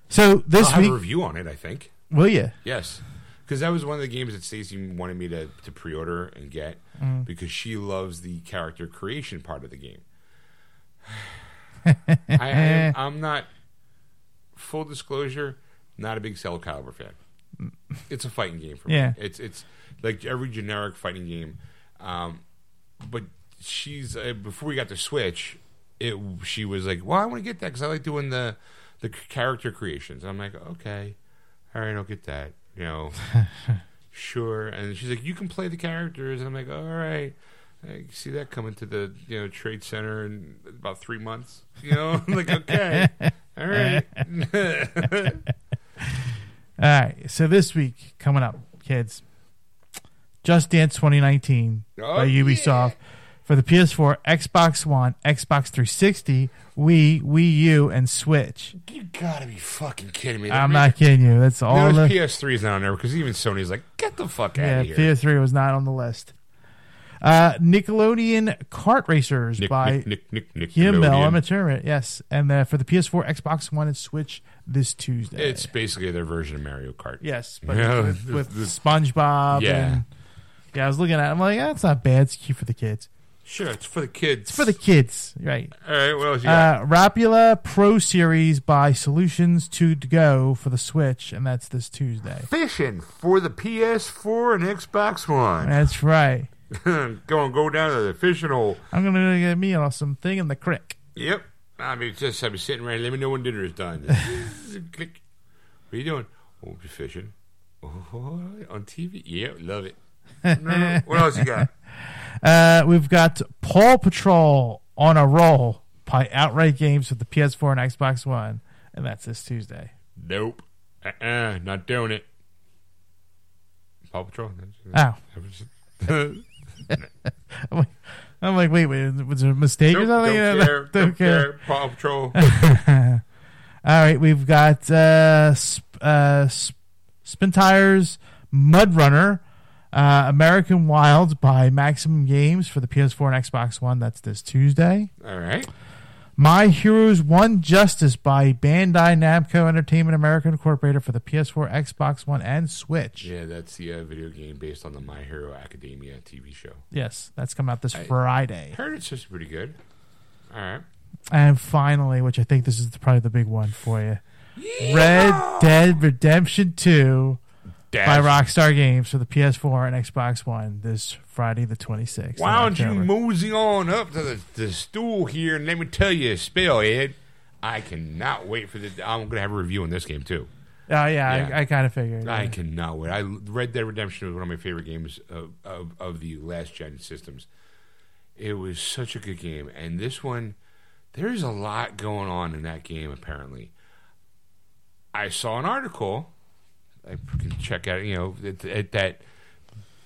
So I'll this have a review on it. I think. will you? Yes, because that was one of the games that Stacy wanted me to, to pre-order and get Mm. because she loves the character creation part of the game. I, I am, I'm not. Full disclosure, not a big Soul Calibur fan. It's a fighting game for Yeah. me. It's it's like every generic fighting game, um, but she's uh, before we got the Switch. It she was like, well, I want to get that because I like doing the the character creations. I'm like, okay, all right, I'll get that. You know, sure. And she's like, you can play the characters, and I'm like, all right. I see that coming to the you know trade center in about three months. You know, I'm like okay, all right. All right. So this week coming up, kids, Just Dance 2019 Oh, by Ubisoft for the PS4, Xbox One, Xbox 360, Wii, Wii U, and Switch. you gotta be fucking kidding me! I'm not kidding you. That's all No, the PS3 is not on there because even Sony's like, get the fuck out yeah. of here. PS3 was not on the list. Uh, Nickelodeon Kart Racers Nick, by Nick, Nick, Nick, Nick, Himmel Nickelodeon. Amateur. Yes, and uh, for the PS4, Xbox One, and Switch this Tuesday. It's basically their version of Mario Kart. Yes, but Yeah, with, with SpongeBob. Yeah. And, yeah, I was looking at it. I'm like, that's not bad. It's cute for the kids. Sure, it's for the kids. It's for the kids, right? All right, what else you got? Uh, Rapala Pro Series by Solutions to Go for the Switch, and that's this Tuesday. Fishing for the PS4 and Xbox One. That's right. go on, go down to the fishing hole. I'm gonna go get me some thing in the creek. Yep. I mean, just be sitting right. Let me know when dinner is done. Click. What are you doing? Oh, just fishing. Oh, on TV. Yeah, love it. No, what else you got? Uh, we've got Paw Patrol on a roll by Outright Games for the PS4 and Xbox One, and that's this Tuesday. Nope. Uh-uh, not doing it. Paw Patrol. Oh, I'm like, I'm like wait, wait, was there a mistake or something? don't Uh, care. Don't care. Paw Patrol. All right, we've got uh, sp- uh, sp- Spin Tires Mud Runner, uh, American Wilds by Maximum Games for the PS4 and Xbox One. That's this Tuesday. All right. My Heroes One Justice by Bandai Namco Entertainment America Incorporated for the PS4, Xbox One, and Switch. Yeah, that's the uh, video game based on the My Hero Academia TV show. Yes, that's coming out this I- Friday. Heard it's just pretty good. All right. And finally, which I think this is probably the big one for you, Red Dead Redemption 2 by Rockstar Games for the PS4 and Xbox One this Friday the 26th. Why don't you mosey on up to the, the stool here and let me tell you a spell, Ed? I cannot wait for the. I'm going to have a review on this game too. Oh, yeah, Yeah. I, I kind of figured. I yeah. cannot wait. I Red Dead Redemption was one of my favorite games of, of, of the last gen systems. It was such a good game, and this one, there's a lot going on in that game. Apparently, I saw an article. I can check out. You know that that that,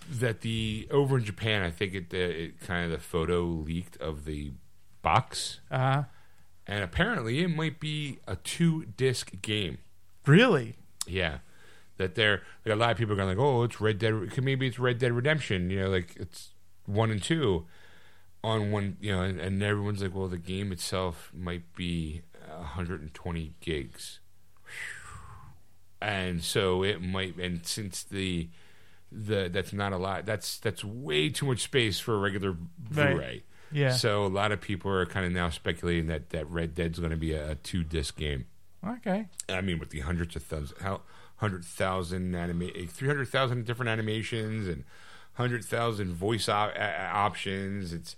that the over in Japan, I think it, the, it kind of the photo leaked of the box, Uh-huh. and apparently it might be a two disc game. Really? Yeah, that they're like a lot of people are going like, oh, it's Red Dead. Maybe it's Red Dead Redemption. You know, like it's one and two on one. You know, and, and everyone's like, well, the game itself might be 120 gigs, and so it might. And since the the that's not a lot. That's that's way too much space for a regular Right. Blu-ray. Yeah. So a lot of people are kind of now speculating that that Red Dead's going to be a, a two disc game. Okay. I mean, with the hundreds of thousands, how hundred thousand anima, three hundred thousand different animations and hundred thousand voice op- uh, options. It's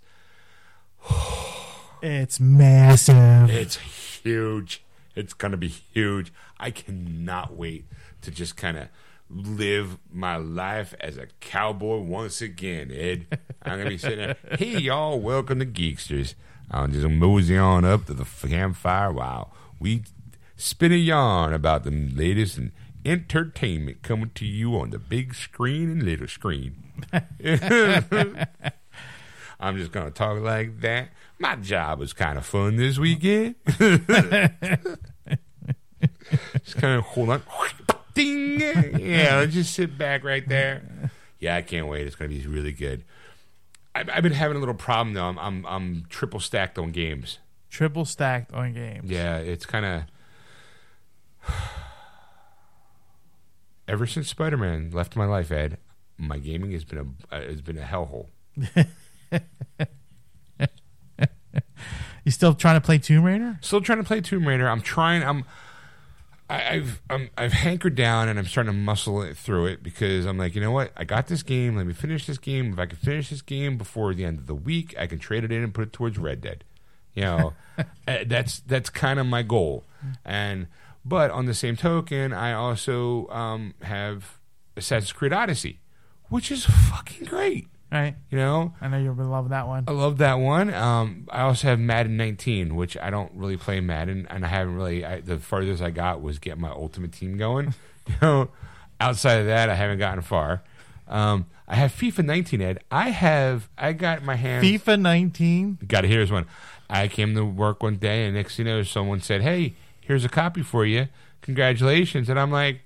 It's massive. it's huge. It's gonna be huge. I cannot wait to just kind of live my life as a cowboy once again, Ed. I'm gonna be sitting there. Hey, y'all, welcome to Geeksters. I'm just mosey on up to the campfire while we spin a yarn about the latest in entertainment coming to you on the big screen and little screen. I'm just gonna talk like that. My job was kind of fun this weekend. just kind of hold on. ding. Yeah, let's just sit back right there. Yeah, I can't wait. It's going to be really good. I've, I've been having a little problem though. I'm I'm, I'm triple stacked on games. Triple stacked on games. Yeah, it's kind of. Ever since Spider Man left my life, Ed, my gaming has been a uh, has been a hellhole. You still trying to play Tomb Raider? Still trying to play Tomb Raider. I'm trying. I'm. I, I've I'm, I've hankered down and I'm starting to muscle it through it because I'm like, you know what? I got this game. Let me finish this game. If I can finish this game before the end of the week, I can trade it in and put it towards Red Dead. You know, uh, that's that's kind of my goal. And but on the same token, I also um, have Assassin's Creed Odyssey, which is fucking great. Right. You know, I know you'll loving that one. I love that one. Um, I also have Madden 19, which I don't really play Madden, and I haven't really. I, the farthest I got was get my ultimate team going. you know, outside of that, I haven't gotten far. Um, I have FIFA 19. Ed, I have. I got my hands. FIFA 19. Got to hear this one. I came to work one day, and next thing you know, someone said, "Hey, here's a copy for you. Congratulations!" And I'm like,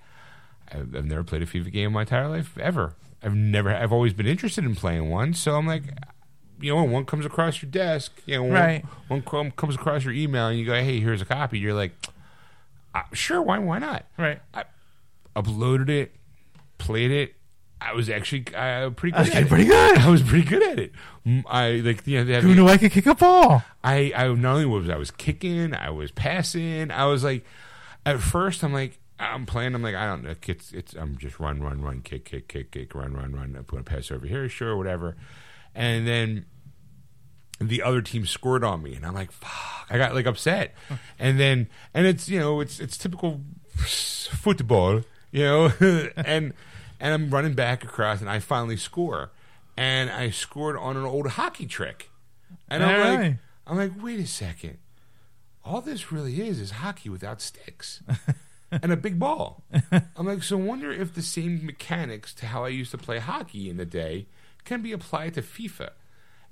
I've never played a FIFA game in my entire life ever. I've never. I've always been interested in playing one. So I'm like, you know, when one comes across your desk, you know, when Right. one, one comes across your email, and you go, "Hey, here's a copy." You're like, uh, "Sure, why? Why not?" Right. I uploaded it, played it. I was actually uh, pretty good. At it. pretty good. I was pretty good at it. I like you know Who knew I could kick a ball? I, I not only was I was kicking, I was passing. I was like, at first, I'm like, I'm playing. I'm like, I don't know. It's, it's I'm just run, run, run, kick, kick, kick, kick, run, run, run. I'm going to pass over here, sure, whatever. And then the other team scored on me, and I'm like, fuck. I got like upset. and then, and it's you know, it's it's typical football, you know, and and I'm running back across, and I finally score, and I scored on an old hockey trick, and I'm like, I'm like, wait a second. All this really is is hockey without sticks and a big ball. I'm like, so wonder if the same mechanics to how I used to play hockey in the day can be applied to FIFA.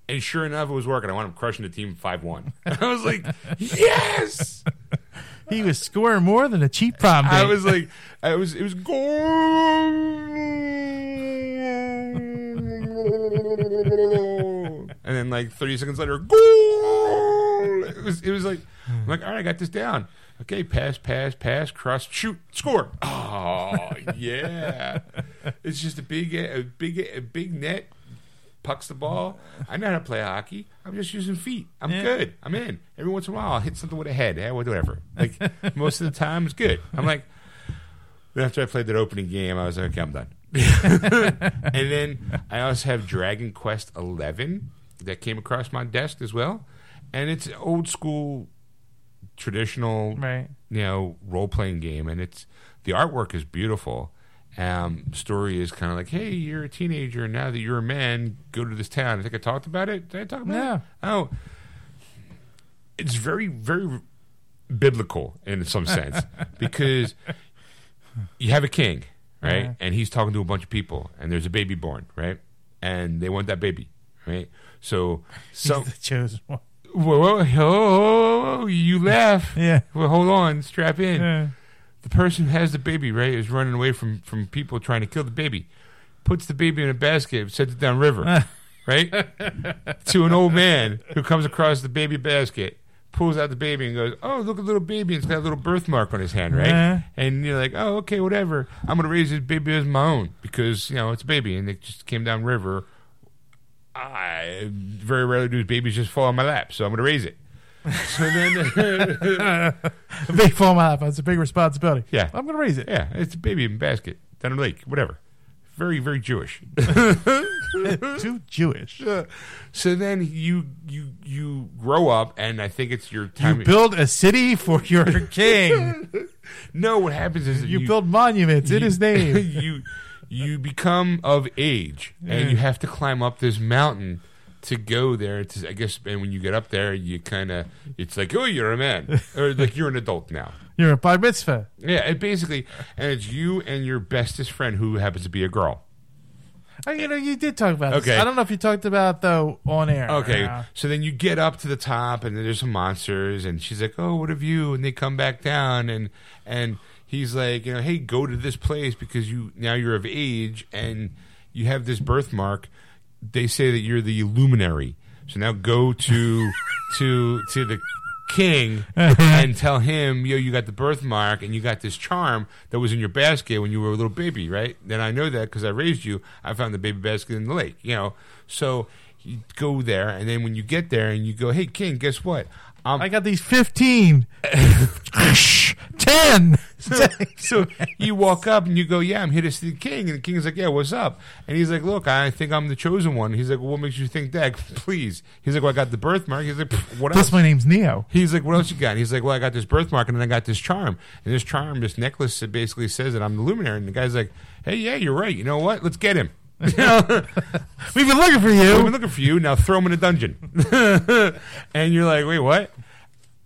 And sure enough, it was working. I wound up crushing the team five one. I was like, yes. He was scoring more than a cheap prom date. I was like, I was, it was goal. And then like 30 seconds later, goal. It was, it was like, I'm like, all right, I got this down. Okay, pass, pass, pass, cross, shoot, score. Oh, yeah. it's just a big, a big, a big net. Pucks the ball. I know how to play hockey. I'm just using feet. I'm Yeah. good. I'm in. Every once in a while, I'll hit something with a head. Yeah, whatever. Like most of the time, it's good. I'm like, then after I played that opening game, I was like, okay, I'm done. and then I also have Dragon Quest Eleven that came across my desk as well, and it's old school, traditional, right. you know, role playing game, and it's the artwork is beautiful. Um, story is kind of like, hey, you're a teenager, and now that you're a man, go to this town. I think I talked about it. Did I talk about No. it? Oh, it's very, very biblical in some sense because you have a king, right? Uh-huh. And he's talking to a bunch of people, and there's a baby born, right? And they want that baby, right? So, He's the chosen one. Whoa, whoa, whoa, whoa, you laugh. Yeah. Well, hold on, strap in. Yeah. The person who has the baby, right, is running away from from people trying to kill the baby. Puts the baby in a basket, sets it down river, right? to an old man who comes across the baby basket, pulls out the baby and goes, "Oh, look at little baby! It's got a little birthmark on his hand, right?" Uh. And you're like, "Oh, okay, whatever. I'm gonna raise this baby as my own because you know it's a baby and it just came down river. I very rarely do babies just fall on my lap, so I'm gonna raise it." So then, A big fall on my lap. That's a big responsibility. Yeah. I'm going to raise it. yeah, it's a baby in a basket down the lake, whatever. Very, very Jewish. Too Jewish. so then you you you grow up, and I think it's your time. You build a city for your king. no, what happens is that You build monuments in his name. you you become of age, and you have to climb up this mountain to go there. To, I guess, and when you get up there, you kind of it's like, oh, you're a man, or like you're an adult now. You're a bar mitzvah. Yeah, it basically, and it's you and your bestest friend who happens to be a girl. Oh, you know, you did talk about this. Okay. I don't know if you talked about though on air. Okay, Uh, so then you get up to the top, and then there's some monsters, and she's like, "Oh, what have you?" And they come back down, and and he's like, you know, hey, go to this place because you now you're of age and you have this birthmark. They say that you're the luminary. So now go to to to the king and tell him, yo, you got the birthmark and you got this charm that was in your basket when you were a little baby, right? Then I know that because I raised you. I found the baby basket in the lake, you know. So you go there, and then when you get there and you go, hey, king, guess what? Um, I got these 15. 10. So you walk up and you go, "Yeah, I'm here to see the king." And the king's like, "Yeah, what's up?" And he's like, "Look, I think I'm the chosen one." He's like, well, "What makes you think that?" Please. He's like, "Well, I got the birthmark." He's like, "What else?" Plus, my name's Neo. He's like, "What else you got?" He's like, "Well, I got this birthmark, and then I got this charm, and this charm, this necklace, that basically says that I'm the luminary." And the guy's like, "Hey, yeah, you're right. You know what? Let's get him." You know? We've been looking for you. We've been looking for you. Now throw him in a dungeon. and you're like, "Wait, what?"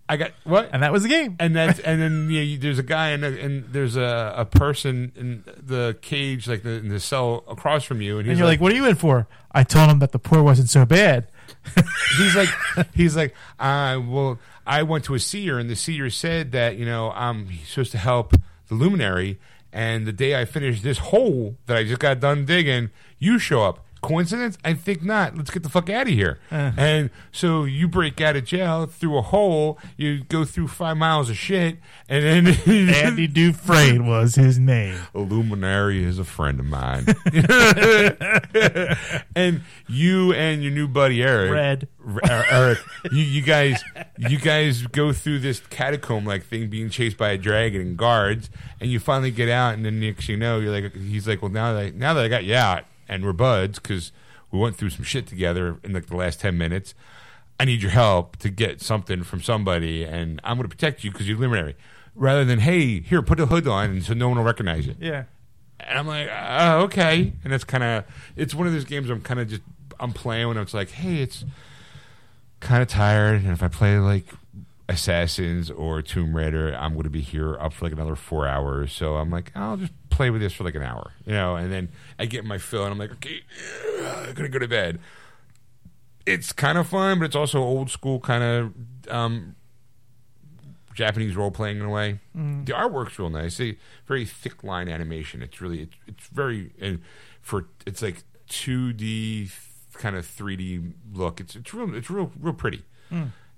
I got what? And that was the game. and that's and then yeah, you, there's a guy and, and there's a, a person in the cage like the, in the cell across from you and he's And you're like, what are you in for? I told him that the poor wasn't so bad. he's like he's like uh, well I went to a seer and the seer said that you know I'm supposed to help the luminary and the day I finished this hole that I just got done digging you show up coincidence I think not let's get the fuck out of here uh-huh. and so you break out of jail through a hole you go through five miles of shit and then Andy Dufresne was his name. A luminary is a friend of mine. and you and your new buddy Eric, Red. R- uh, Eric, you, you guys, you guys go through this catacomb like thing, being chased by a dragon and guards, and you finally get out, and then next you know, you're like, he's like, well, now that I, now that I got you out, and we're buds because we went through some shit together in like the last ten minutes. I need your help to get something from somebody, and I'm going to protect you because you're luminary. Rather than, hey, here, put the hood on, and so no one will recognize it. Yeah. And I'm like, oh, okay. And it's kind of, it's one of those games I'm kind of just, I'm playing when it's like, hey, it's kind of tired. And if I play like Assassins or Tomb Raider, I'm going to be here up for like another four hours. So I'm like, I'll just play with this for like an hour, you know? And then I get my fill and I'm like, okay, I'm going to go to bed. It's kind of fun, but it's also old school kind of um, Japanese role playing in a way. The artwork's real nice. They, very thick line animation. It's really it's, it's very and for it's like two D kind of three D look. It's it's real it's real real pretty.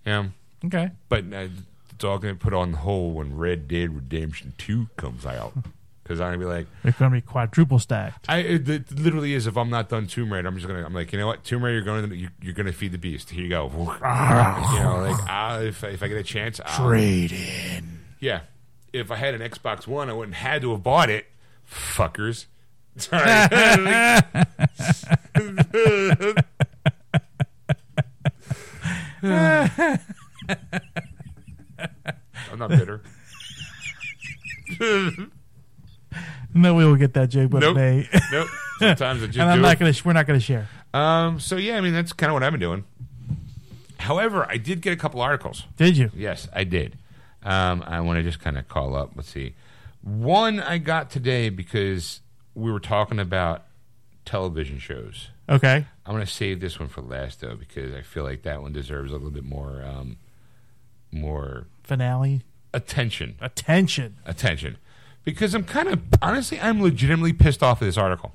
Yeah, Okay. but uh, it's all going to put on hold when Red Dead Redemption Two comes out. Because I'm gonna be like, It's going to be quadruple stacked. I it, it literally is. If I'm not done Tomb Raider, I'm just gonna. I'm like, you know what, Tomb Raider, you're going. To, you, you're gonna feed the beast. Here you go. you know, like ah, if if I get a chance, I'll, Trade in. yeah. If I had an Xbox One, I wouldn't had to have bought it. Fuckers. Sorry. I'm not bitter. No, we will get that joke, but Nope. may. Nope. Sometimes I just and I'm not going to. We're not going to share. Um. So yeah, I mean that's kind of what I've been doing. However, I did get a couple articles. Did you? Yes, I did. Um, I want to just kind of call up. Let's see. One I got today because we were talking about television shows. Okay. I'm going to save this one for last though because I feel like that one deserves a little bit more, um, more Finale. attention. Attention. Attention, because I'm kind of honestly, I'm legitimately pissed off of this article.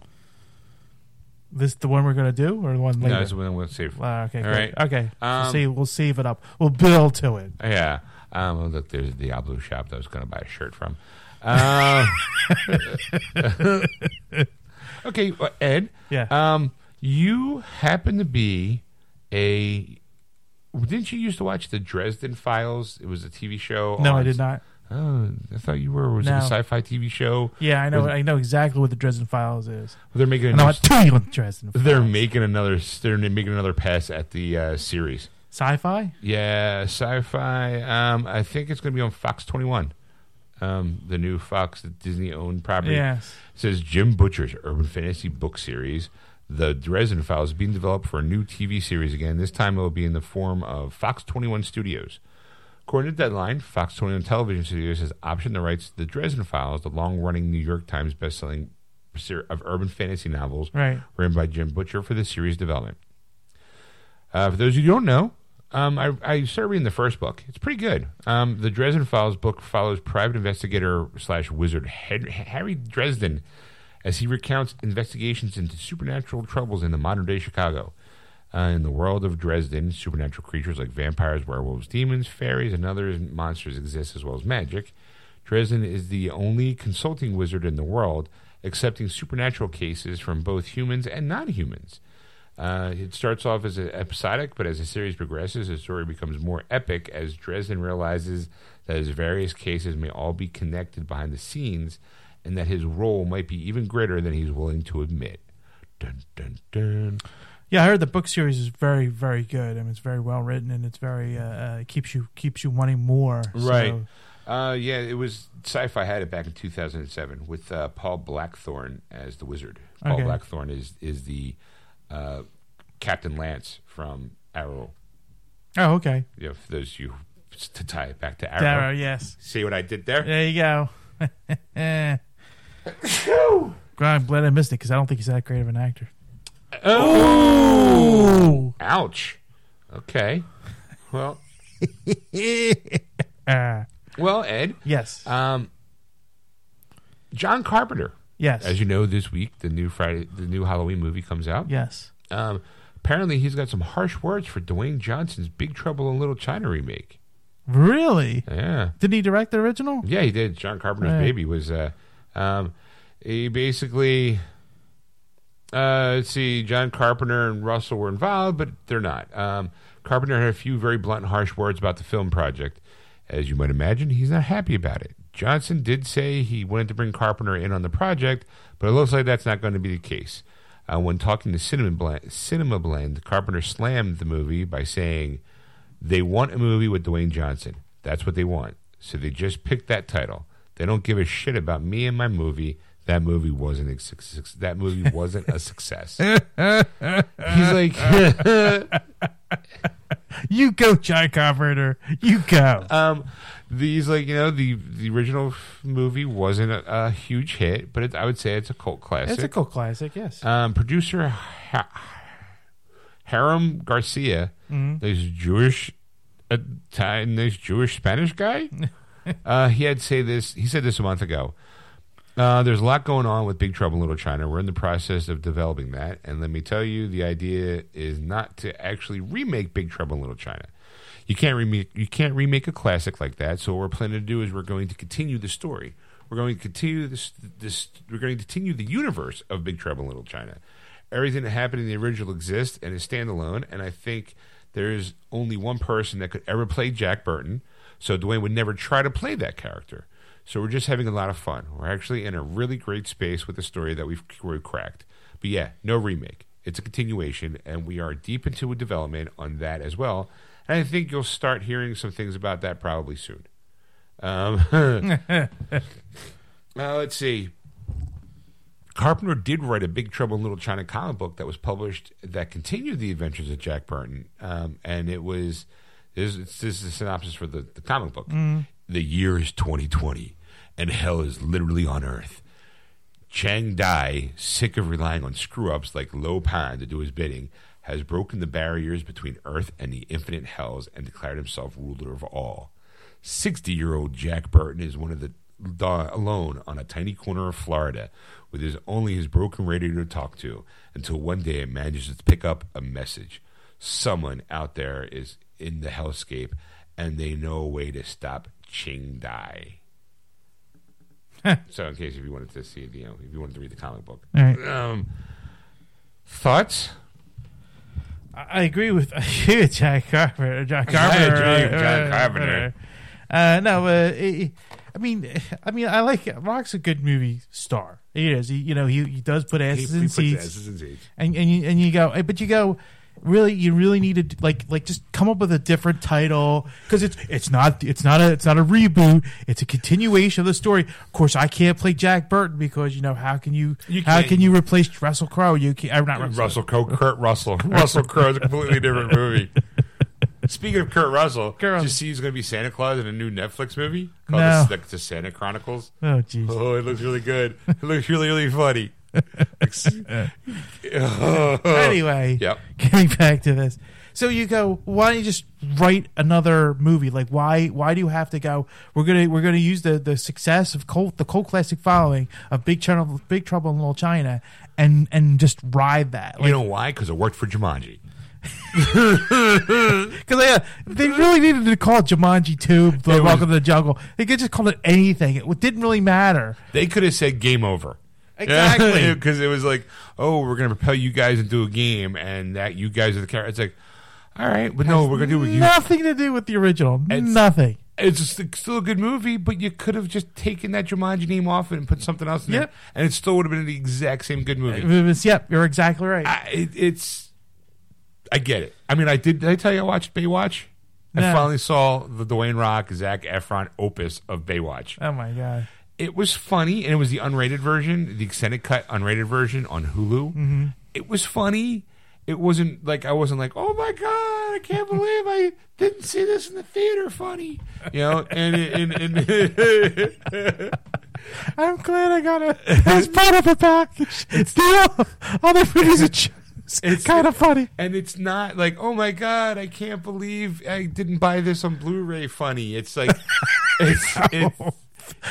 This the one we're going to do, or the one later? No, what I'm going to save. Ah, okay. All great. Okay. Um, we'll see. We'll save it up. We'll build to it. Yeah. Um, oh, look, there's a Diablo shop that I was going to buy a shirt from. Um, okay, well, Ed. Yeah. Um, you happen to be a. Didn't you used to watch the Dresden Files? It was a TV show. no, on- I did not. Oh, I thought you were. Was it a sci-fi TV show? Yeah, I know. I know exactly what the Dresden Files is. They're making I another. what to you with Dresden. Files. They're making another. They're making another pass at the uh, series. sci-fi. Yeah, sci-fi. Um, I think it's going to be on Fox 21. Um, the new Fox the Disney owned property. Yes. It says Jim Butcher's urban fantasy book series, The Dresden Files, is being developed for a new TV series again. This time it will be in the form of Fox 21 Studios. According to Deadline, Fox 21 Television Studios has optioned the rights to The Dresden Files, the long running New York Times bestselling series of urban fantasy novels Right. written by Jim Butcher for the series development. Uh, for those of you who don't know, Um, I, I started reading the first book. It's pretty good. Um, the Dresden Files book follows private investigator slash wizard Harry Dresden as he recounts investigations into supernatural troubles in the modern day Chicago. Uh, in the world of Dresden, supernatural creatures like vampires, werewolves, demons, fairies, and other monsters exist as well as magic. Dresden is the only consulting wizard in the world accepting supernatural cases from both humans and non humans. Uh, it starts off as episodic, but as the series progresses, the story becomes more epic as Dresden realizes that his various cases may all be connected behind the scenes and that his role might be even greater than he's willing to admit. Dun, dun, dun. Yeah, I heard the book series is very, very good. I mean, it's very well written and it's very uh, uh, keeps you keeps you wanting more. Right. So, Uh, yeah, it was Sci-Fi had it back in 2007 with uh, Paul Blackthorne as the wizard. Paul Okay. Blackthorne is is the uh, Captain Lance from Arrow. oh, okay. Know, for those of you to tie it back to Arrow. Darrow, yes. See what I did there? There you go. I'm glad I missed it because I don't think he's that great of an actor. Oh, ouch. Okay. Well, Ah, well, Ed. yes. Um, John Carpenter. yes. As you know, this week the new Friday, the new Halloween movie comes out. yes. Um, apparently, he's got some harsh words for Dwayne Johnson's Big Trouble in Little China remake. Really? Yeah, Didn't he direct the original? yeah, he did. John Carpenter's Right. baby was. Uh, um, he basically. Uh, let's see, John Carpenter and Russell were involved, but they're not. Um, Carpenter had a few very blunt and harsh words about the film project. As you might imagine, he's not happy about it. Johnson did say he wanted to bring Carpenter in on the project, but it looks like that's not going to be the case. Uh, when talking to Cinema Blend, Cinema Blend, Carpenter slammed the movie by saying, They want a movie with Dwayne Johnson. That's what they want. So they just picked that title. They don't give a shit about me and my movie. That movie wasn't a success. That movie wasn't a success. He's like, You go, John Carpenter. You go. um, these like you know the the original movie wasn't a, a huge hit, but it, I would say it's a cult classic. it's a cult classic, yes. Um, producer ha- Hiram Garcia, this Jewish, Italian, this Jewish Spanish guy. Uh, he had say this. He said this a month ago. Uh, there's a lot going on with Big Trouble in Little China. We're in the process of developing that, and let me tell you, the idea is not to actually remake Big Trouble in Little China. You can't remake you can't remake a classic like that. So what we're planning to do is we're going to continue the story. We're going to continue this this we're going to continue the universe of Big Trouble in Little China. Everything that happened in the original exists and is standalone. And I think there's only one person that could ever play Jack Burton. So Dwayne would never try to play that character. So we're just having a lot of fun. We're actually in a really great space with the story that we've, we've cracked. But yeah, no remake. It's a continuation, and we are deep into a development on that as well. And I think you'll start hearing some things about that probably soon. Um, uh, let's see. Carpenter did write a Big Trouble in Little China comic book that was published that continued the adventures of Jack Burton, um, and it was this, this is a synopsis for the, the comic book. Mm. The year is 2020, and hell is literally on Earth. Ching Dai, sick of relying on screw ups like Lo Pan to do his bidding, has broken the barriers between Earth and the infinite hells and declared himself ruler of all. 60 year old Jack Burton is one of the alone on a tiny corner of Florida with his only his broken radio to talk to until one day it manages to pick up a message. Someone out there is in the hellscape and they know a way to stop Ching Dai. so in case if you wanted to see you know, if you wanted to read the comic book. All right. Um, thoughts? I I agree with I agree with Jack Carpenter. I Carpenter. agree with uh, John uh, Carpenter. Uh, no, uh, it- I mean, I mean, I like Rock's a good movie star. He is. He, you know, he he does put asses in seats, in seats. and and you and you go, but you go. Really, you really need to like like just come up with a different title because it's it's not it's not a it's not a reboot. It's a continuation of the story. Of course, I can't play Jack Burton because you know how can you, You how can't- you replace Russell Crowe? You can uh, not Russell, Russell Crowe, Kurt Russell. Russell Crowe is a completely different movie. Speaking of Kurt Russell, Kurt did you see he's going to be Santa Claus in a new Netflix movie called No. the, the Santa Chronicles? Oh jeez. Oh, it looks really good. It looks really, really funny. Anyway, Yep. getting back to this. So you go, why don't you just write another movie? Like why why do you have to go? We're gonna we're gonna use the the success of cult the cult classic following of Big Trouble Big Trouble in Little China and and just ride that. you know why? Because it worked for Jumanji. Because yeah, uh, they really needed to call it Jumanji Two, They the was- Welcome to the Jungle. They could just call it anything. It didn't really matter. They could have said game over. Exactly. Because it was like, oh, we're going to propel you guys into a game and that you guys are the characters. It's like, all right, but no, we're going to do it with you. Nothing to do with the original. It's- Nothing. It's just, still a good movie, but you could have just taken that Jumanji name off and put something else in Yep. there, and it still would have been the exact same good movie. It was, yep, you're exactly right. I, it, it's, I get it. I mean, I did. Did I tell you I watched Baywatch? I No. finally saw the Dwayne Rock, Zac Efron opus of Baywatch. oh my god. It was funny, and it was the unrated version, the extended cut unrated version on Hulu. Mm-hmm. It was funny. It wasn't like I wasn't like, oh my god, I can't believe I didn't see this in the theater. Funny, you know. And and, and I'm glad I got it as part of the package. It's the other movies are It's- kind of funny. and it's not like, oh my god, I can't believe I didn't buy this on Blu-ray. Funny. It's like, it's it's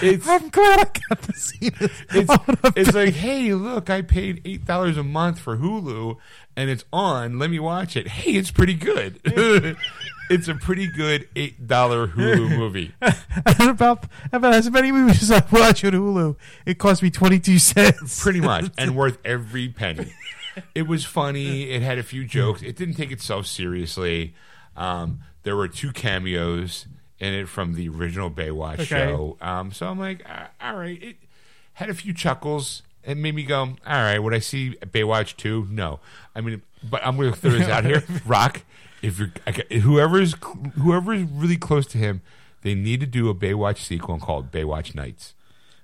it's. I'm glad I got to see this. It's, it's like, hey, look, I paid eight dollars a month for Hulu, and it's on. Let me watch it. Hey, it's pretty good. it's a pretty good eight dollar Hulu movie. and about about as many movies as I watch on Hulu, it cost me twenty two cents. pretty much, and worth every penny. It was funny. It had a few jokes. It didn't take itself seriously. Um, there were two cameos in it from the original Baywatch Okay. show. Um, so I'm like, "Ah, all right. It had a few chuckles. It made me go, all right. Would I see Baywatch two? No. I mean, but I'm going to throw this out here. Rock, if you're whoever's whoever's really close to him, they need to do a Baywatch sequel called Baywatch Nights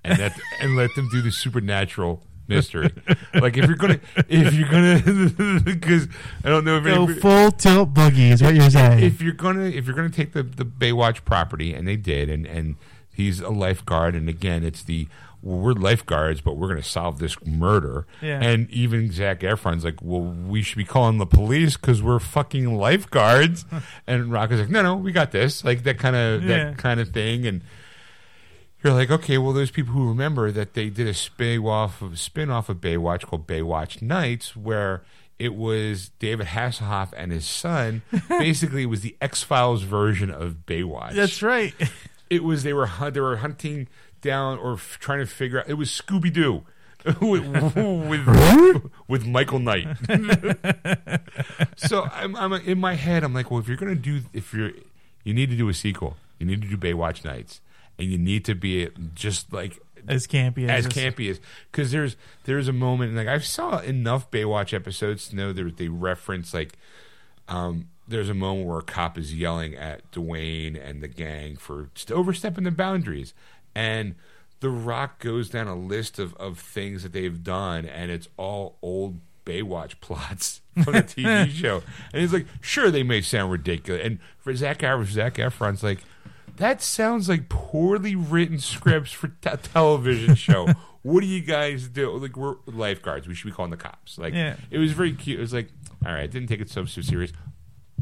and that and let them do the supernatural mystery. like if you're gonna, if you're gonna, because I don't know if Go anybody- full tilt boogie is what you're saying. if you're gonna if you're gonna take the the Baywatch property, and they did, and and he's a lifeguard, and again, it's the well, we're lifeguards, but we're gonna solve this murder. Yeah. And even Zac Efron's like, well, we should be calling the police because we're fucking lifeguards. and Rock is like, no, no, we got this, like that kind of Yeah. that kind of thing, and. You're like, okay, well, there's people who remember that they did a spin off of spin off of Baywatch called Baywatch Nights, where it was David Hasselhoff and his son. Basically, it was the X Files version of Baywatch. That's right. It was they were they were hunting down or f- trying to figure out. It was Scooby Doo. with, with with Michael Knight. so I'm, I'm in my head. I'm like, well, if you're gonna do, if you're, you need to do a sequel. You need to do Baywatch Nights, and you need to be just like As campy as as, campy as because there's there's a moment like I saw enough Baywatch episodes to know there they reference like um there's a moment where a cop is yelling at Dwayne and the gang for st- overstepping the boundaries. And the rock goes down a list of, of things that they've done and it's all old Baywatch plots from the TV show. And he's like sure they may sound ridiculous. And for Zach Zac Efron's like that sounds like poorly written scripts for a television show. what do you guys do? Like we're lifeguards. We should be calling the cops. Like Yeah. it was very cute. It was like, all right, didn't take it so so serious.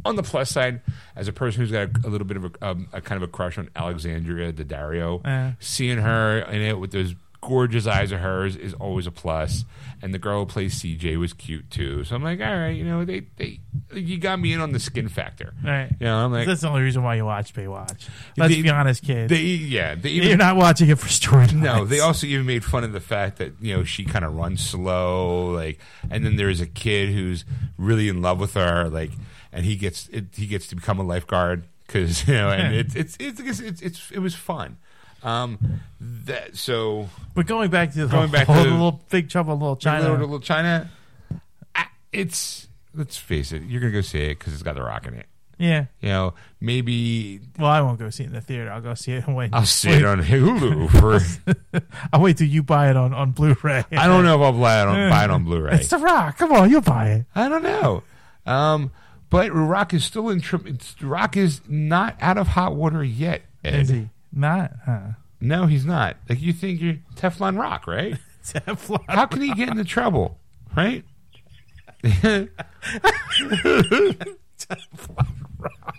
On the plus side, as a person who's got a, a little bit of a, um, a kind of a crush on Alexandria Daddario, Yeah. seeing her in it with those gorgeous eyes of hers is always a plus. And the girl who plays CJ was cute too. So I'm like, all right, you know, they they you got me in on the skin factor. Right. You know, I'm like, That's the only reason why you watch Baywatch. Let's They- be honest, kid. they yeah, they even You're not watching it for story. No, they also even made fun of the fact that you know she kind of runs slow, like, and then there's a kid who's really in love with her, like, and he gets it, he gets to become a lifeguard because you know, and it's it's it's it's, it's, it's it was fun. Um, that so But going back to the Going back whole to- little Big Trouble in Little China. Little, little China, I- it's let's face it, you're gonna go see it because it's got the rock in it. yeah. You know, maybe Well, I won't go see it in the theater. I'll go see it when I'll see it on Hulu for. I'll wait till you buy it on, on Blu-ray. I don't know if I'll buy it on, buy it on Blu-ray. It's the Rock. Come on, you'll buy it. I don't know. Um, but Rock is still in. Rock is not out of hot water yet. Ed. Is he not? Huh? No, he's not. Like you think you're Teflon Rock, right? Teflon. How can he get into trouble, right? Teflon Rock.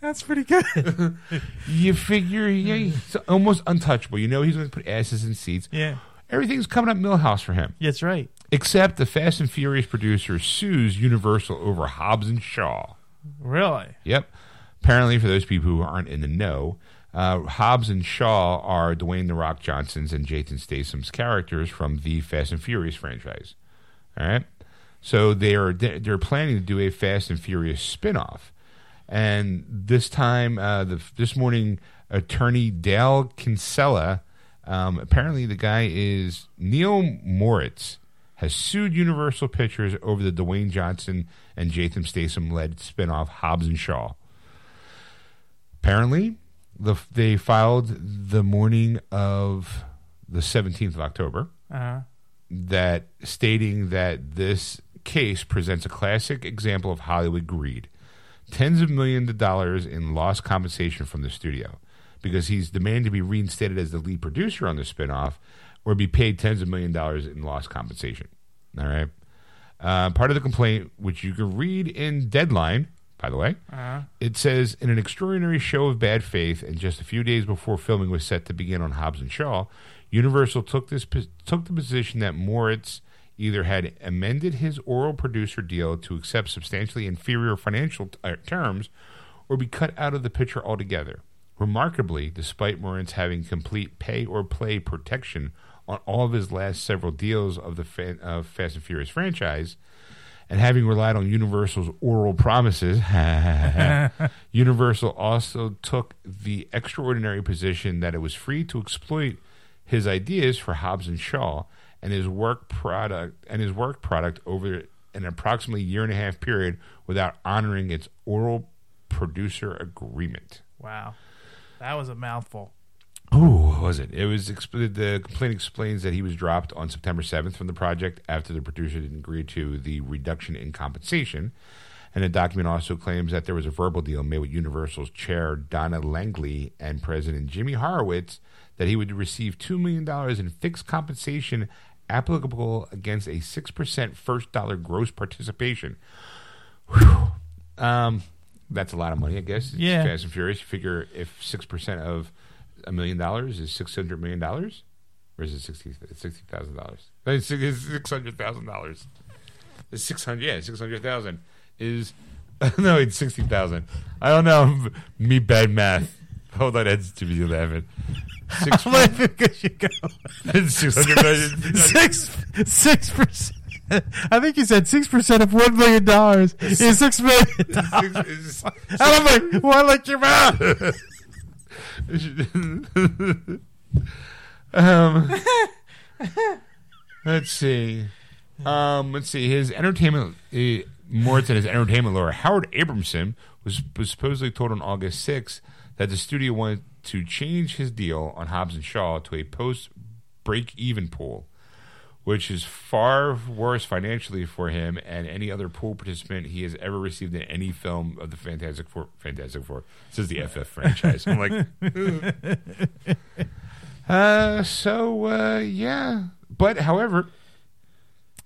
That's pretty good. You figure yeah, hmm. he's almost untouchable. You know he's going to put asses in seats. yeah. Everything's coming up Milhouse for him. That's right. Except the Fast and Furious producer sues Universal over Hobbs and Shaw. Really? Yep. Apparently, for those people who aren't in the know, uh, Hobbs and Shaw are Dwayne The Rock Johnson's and Jason Statham's characters from the Fast and Furious franchise. All right. So they are they're planning to do a Fast and Furious spinoff, and this time, uh, the, this morning, attorney Dale Kinsella, um, apparently the guy is Neil Moritz, has sued Universal Pictures over the Dwayne Johnson and Jason Statham led spinoff Hobbs and Shaw. Apparently, the, they filed the morning of the 17th of October Uh-huh. that stating that this case presents a classic example of Hollywood greed. Tens of millions of dollars in lost compensation from the studio because he's demanding to be reinstated as the lead producer on the spinoff or be paid tens of million dollars in lost compensation. All right. Uh, part of the complaint, which you can read in Deadline, by the way, Uh-huh. it says in an extraordinary show of bad faith, and just a few days before filming was set to begin on Hobbs and Shaw, Universal took this took the position that Moritz either had amended his oral producer deal to accept substantially inferior financial t- uh, terms, or be cut out of the picture altogether. Remarkably, despite Moritz having complete pay or play protection on all of his last several deals of the fa- uh, Fast and Furious franchise, and having relied on Universal's oral promises, Universal also took the extraordinary position that it was free to exploit his ideas for Hobbs and Shaw and his work product and his work product over an approximately year and a half period without honoring its oral producer agreement. Wow. That was a mouthful. Was it? It was exp- the complaint explains that he was dropped on September 7th from the project after the producer didn't agree to the reduction in compensation. And the document also claims that there was a verbal deal made with Universal's chair Donna Langley and President Jimmy Horowitz that he would receive $2 million in fixed compensation applicable against a 6% first dollar gross participation. Whew. Um, that's a lot of money, I guess. It's Yeah. Fast and Furious. You figure if 6% of a million dollars is six hundred million dollars, or is it sixty sixty thousand dollars? It's six hundred thousand dollars. It's six hundred. Yeah, six hundred thousand is no, it's sixty thousand. I don't know. Me bad math. Hold on, that's to be eleven. Six, could you go? six hundred million. Six six percent. I think you said six percent of one million dollars is six million. dollars. It's- And I'm like, I like your mouth. um, let's see. Um, let's see. His entertainment, uh, more than his entertainment lawyer, Howard Abramson, was, was supposedly told on August 6th that the studio wanted to change his deal on Hobbs and Shaw to a post break even pool, which is far worse financially for him and any other pool participant he has ever received in any film of the Fantastic Four. Fantastic Four. This is the FF franchise. I'm like, uh, so uh, yeah, but however,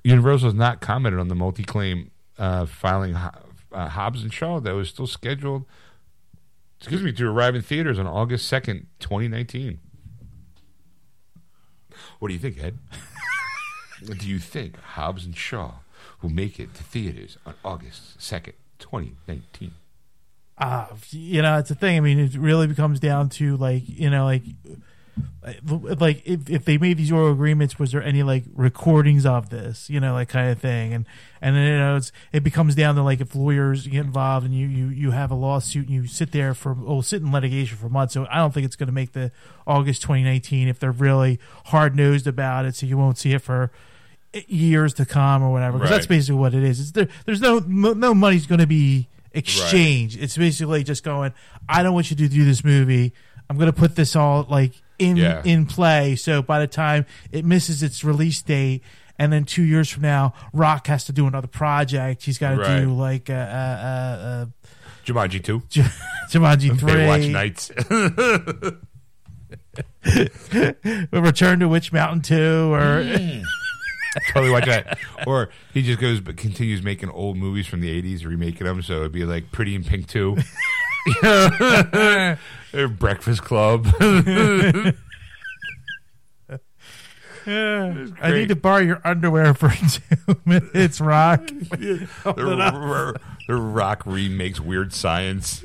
Universal has not commented on the multi-claim uh, filing uh, Hobbs and Shaw that was still scheduled. Excuse me, to arrive in theaters on August second, twenty nineteen. What do you think, Ed? Do you think Hobbs and Shaw will make it to theaters on August second, twenty nineteen? uh, you know, it's a thing. I mean, it really becomes down to like, you know, like, like if, if they made these oral agreements, was there any like recordings of this, you know, like kind of thing, and and you know, it's it becomes down to like if lawyers get involved and you you you have a lawsuit and you sit there for oh sit in litigation for months. So I don't think it's going to make the August 2019 if they're really hard nosed about it. So you won't see it for years to come or whatever. Because that's basically what it is. It's there, there's no no money's going to be exchanged. It's basically just going. I don't want you to do this movie. I'm going to put this all like in Yeah. in play. So by the time it misses its release date. And then two years from now, Rock has to do another project. He's got to Right. do like a uh, uh, Jumanji two. uh, Jumanji three, Baywatch Nights. Return to Witch Mountain two, or totally watch that. Or he just goes but continues making old movies from the '80s, remaking them. So it'd be like Pretty in Pink Two, Breakfast Club. I need to borrow your underwear for two minutes, Rock. the, r- the Rock remakes Weird Science.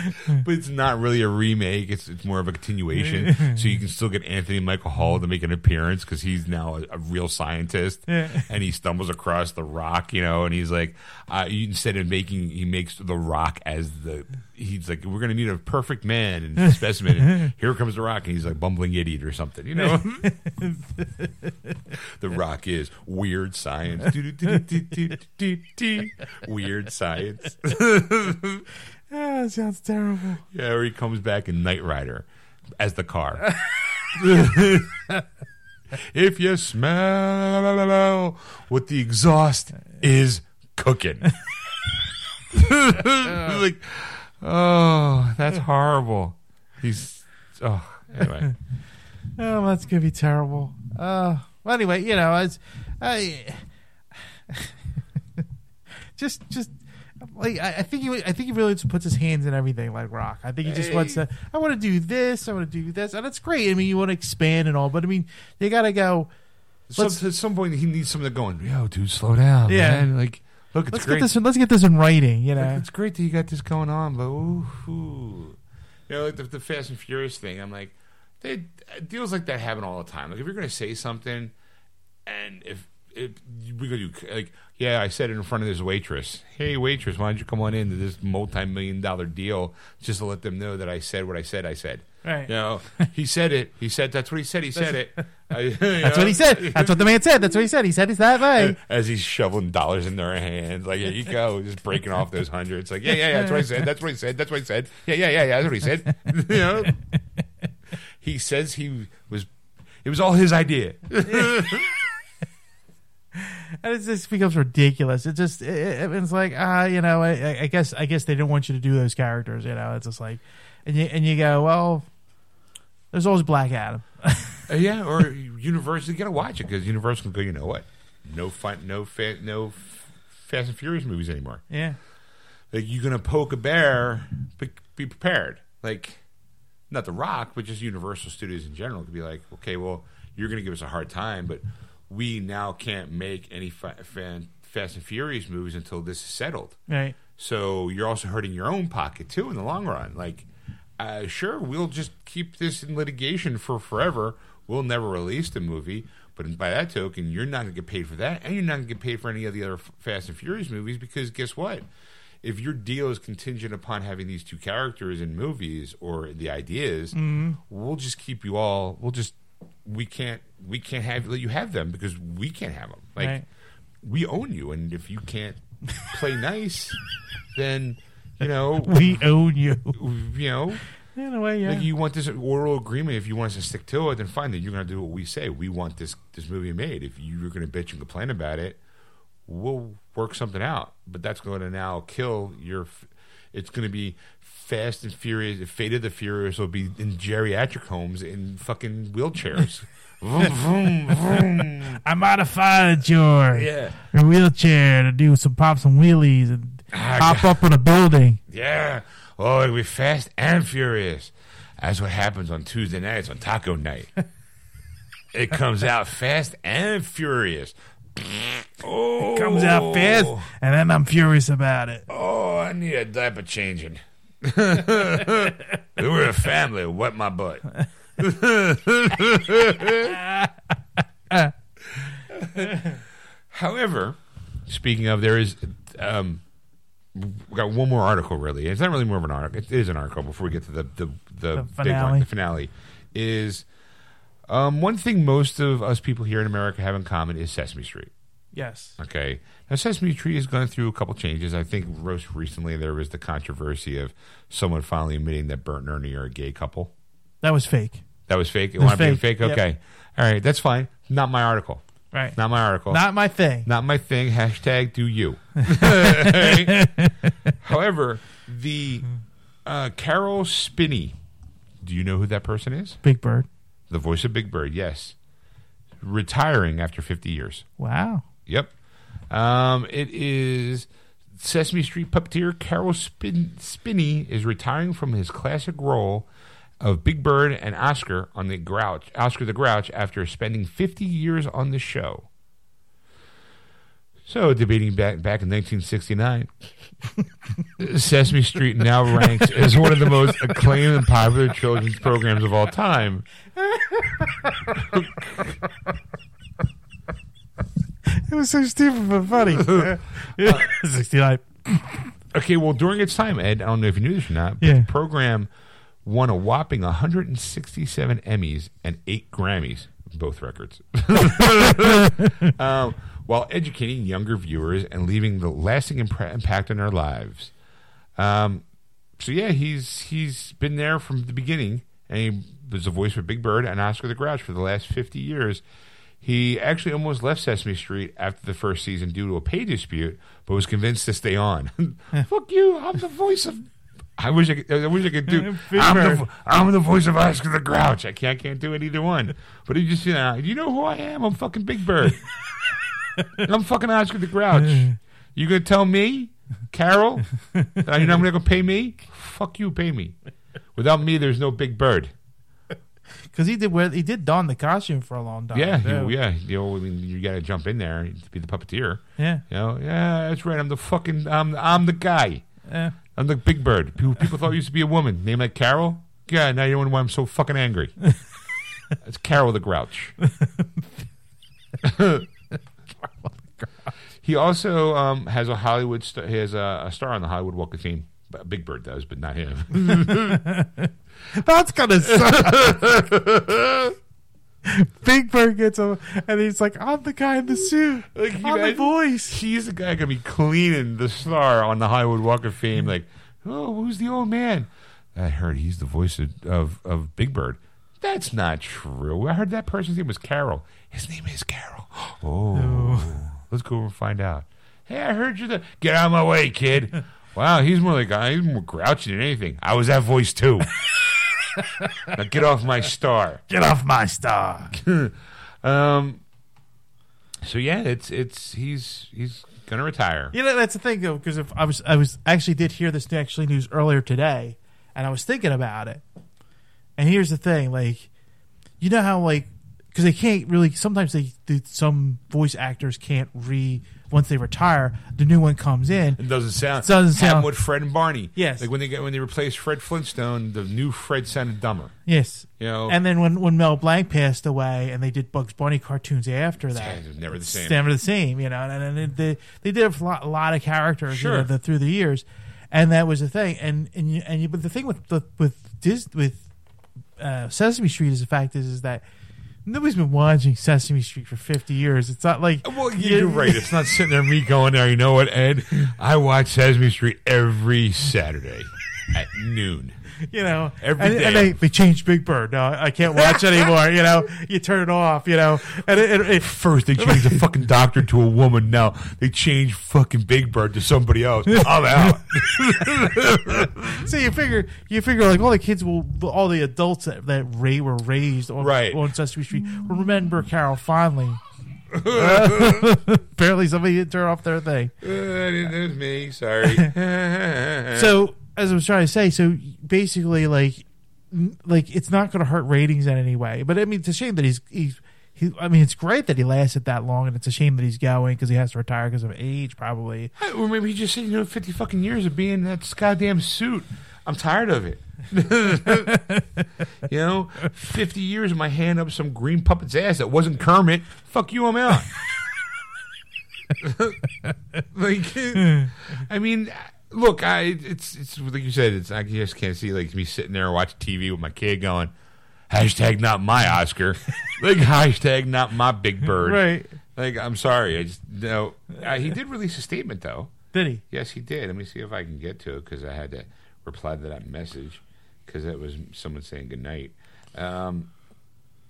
but it's not really a remake. It's it's more of a continuation. so you can still get Anthony Michael Hall to make an appearance because he's now a, a real scientist, Yeah. and he stumbles across the Rock, you know, and he's like, uh, instead of making, he makes the Rock as the. He's like, we're gonna need a perfect man and specimen. And here comes the Rock, and he's like bumbling idiot or something, you know. The Rock is weird science. Weird science. Ah, that sounds terrible. Yeah, or he comes back in Knight Rider as the car. if you smell what the exhaust is cooking. like, oh, that's horrible. He's, oh, anyway. Oh, that's gonna be terrible. Uh, well, anyway, you know, I just just like I, I think he I think he really just puts his hands in everything like Rock. I think he just wants to. I want to do this. I want to do this, and it's great. I mean, you want to expand and all, but I mean, you got to go. So, Let's- at some point, he needs something going, yo, dude, slow down. Yeah. Man. Like, look, it's Let's great. get this. Let's get this in writing. You Like, know. it's great that you got this going on, but ooh, ooh. you know, like the, the Fast and Furious thing. I'm like, they deals like that happen all the time. Like if you're gonna say something, and if if we're gonna do like, yeah, I said it in front of this waitress. Hey, waitress, why don't you come on into this multi-million dollar deal just to let them know that I said what I said. I said. Right. You know, he said it. He said that's what he said. He said it. I- That's what he said. That's what the man said. That's what he said. He said it's that way. as he's shoveling dollars in their hands. Like, here you go, just breaking off those hundreds. Like, yeah, yeah, yeah, that's what I said. That's what he said. That's what he said. Yeah, yeah, yeah, yeah, that's what he said. you know? He says he was, it was all his idea. And it just becomes ridiculous. It just it, it- it's like ah, you know, I, I guess I guess they didn't want you to do those characters. You know, it's just like, and you and you go, well, there's always Black Adam. Uh, yeah, or Universal, you gotta watch it because Universal can go, you know what? No fun, no fa- no f- Fast and Furious movies anymore. yeah, Like, you're gonna poke a bear, be, be prepared. Like, not The Rock, but just Universal Studios in general could be like, okay, well, you're going to give us a hard time, but we now can't make any fa- fan, Fast and Furious movies until this is settled. right. So you're also hurting your own pocket too in the long run. Like, uh, sure, we'll just keep this in litigation for forever. We'll never release the movie, but by that token, you're not going to get paid for that, and you're not going to get paid for any of the other Fast and Furious movies because guess what? If your deal is contingent upon having these two characters in movies or the ideas, we'll just keep you all. We'll just we can't we can't have let you have them because we can't have them. Like Right. we own you, and if you can't play nice, then you know We own you. you know In a way, yeah. like you want this oral agreement. If you want us to stick to it, then fine. Then you're going to do what we say. We want this this movie made. If you're going to bitch and complain about it, we'll work something out. But that's going to now kill your. It's going to be Fast and Furious. The Fate of the Furious will be in geriatric homes in fucking wheelchairs. vroom, vroom, vroom. I modified your Yeah. your wheelchair to do some pop some wheelies and Ah, hop up on a building. Yeah. Oh, it'll be fast and furious. That's what happens on Tuesday nights on taco night. it comes out fast and furious. Oh, It Comes out fast, and then I'm furious about it. Oh, I need a diaper changing. We're a family. Wet my butt. However, speaking of, there is um, we got one more article. Really, it's not really more of an article. It is an article. Before we get to the the, the, The big one, finale. the finale is um, one thing most of us people here in America have in common is Sesame Street. Yes. Okay. Now, Sesame Street has gone through a couple changes. I think most recently there was the controversy of someone finally admitting that Bert and Ernie are a gay couple. That was fake. That was fake. It was wound up being fake. fake. Yep. Okay. All right. That's fine. Not my article. Right. Not my article. Not my thing. Not my thing. Hashtag do you. However, the uh, Caroll Spinney. Do you know who that person is? Big Bird. the voice of Big Bird. Yes, retiring after 50 years. Wow. Yep. Um, it is Sesame Street puppeteer Caroll Spin- Spinney is retiring from his classic role of Big Bird and Oscar on the Grouch, Oscar the Grouch, after spending 50 years on the show. So, debating back back in 1969, Sesame Street now ranks as one of the most acclaimed and popular children's programs of all time. It was so stupid but funny. Sixty nine. Okay, well, during its time, Ed, I don't know if you knew this or not, but Yeah. the program won a whopping 167 Emmys and eight Grammys, both records, um, while educating younger viewers and leaving the lasting impre- impact on their lives. Um, so yeah, he's he's been there from the beginning, and he was the voice for Big Bird and Oscar the Grouch for the last 50 years. He actually almost left Sesame Street after the first season due to a pay dispute, but was convinced to stay on. Fuck you! I'm the voice of. I wish I could. I wish I could do. I'm the, I'm the voice of Oscar the Grouch. I can't. I can't do it either one. But he just, you know, you know who I am. I'm fucking Big Bird. I'm fucking Oscar the Grouch. You gonna tell me, Carol, that you're not gonna go pay me? Fuck you, pay me. Without me, there's no Big Bird. Because he did wear he did don the costume for a long time. Yeah, you, yeah. You know, I mean, you got to jump in there to be the puppeteer. Yeah. You know, yeah, that's right. I'm the fucking, I'm, I'm the guy. Yeah. I'm the Big Bird. People, people thought I used to be a woman. Name like Carol. Yeah, now you know why I'm so fucking angry. It's Carol the Grouch. he also um, has a Hollywood. St- he has a, a star on the Hollywood Walk of Fame. Big Bird does, but not him. That's gonna suck. Big Bird gets him, and he's like, "I'm the guy in the suit. Like, I'm the voice." He's the guy gonna be cleaning the star on the Hollywood Walk of Fame. Like, oh, who's the old man? I heard he's the voice of, of, of Big Bird. That's not true. I heard that person's name was Carol. His name is Carol. Oh. oh, let's go over and find out. Hey, I heard you. The get out of my way, kid. Wow, he's more like he's more grouchy than anything. I was that voice too. now get off my star. Get off my star. Um. So yeah, it's it's he's he's gonna retire. You know, that's the thing though, because if I was, I was actually did hear this actually news earlier today, and I was thinking about it. And here's the thing, like, you know how like, because they can't really. Sometimes they, they, some voice actors can't re once they retire. The new one comes in. It doesn't sound. It doesn't Happened sound- with Fred and Barney. Yes. like when they get when they replaced Fred Flintstone, the new Fred sounded dumber. Yes. You know, And then when, when Mel Blanc passed away, and they did Bugs Bunny cartoons after that, it was never the it's same. never the same, you know. And, and they they did a lot, a lot of characters, you know, the, through the years, and that was the thing. And and you, and you, but the thing with the, with Dis, with uh, Sesame Street is the fact is is that nobody's been watching Sesame Street for fifty years. It's not like well, you're right. It's not sitting there me going there. You know what, Ed? I watch Sesame Street every Saturday at noon. you know, Every and, day. and they, they changed Big Bird. No, I can't watch anymore. You know, you turn it off. You know, and it, it, it First, they changed the fucking doctor to a woman. Now they changed fucking Big Bird to somebody else. I'm out. So you figure, you figure, like all the kids will, all the adults that, that ra- were raised on, Right. on Sesame Street will remember Carol fondly. Apparently, somebody didn't turn off their thing. Uh, that was me. Sorry. So, as I was trying to say, so basically, like, like it's not going to hurt ratings in any way. But I mean, it's a shame that he's he's. He, I mean, it's great that he lasted that long, and it's a shame that he's going because he has to retire because of age, probably. Or maybe he just said, you know, 50 fucking years of being in that goddamn suit. I'm tired of it. you know, 50 years of my hand up some green puppet's ass that wasn't Kermit. Fuck you, I'm out. like, I mean, look, I it's it's like you said, it's I just can't see like me sitting there watching TV with my kid going, hashtag not my Oscar, like hashtag not my Big Bird. Right? Like, I'm sorry, I just no. Uh, he did release a statement though. Did he? Yes, he did. Let me see if I can get to it because I had to reply to that message because that was someone saying good night. Um,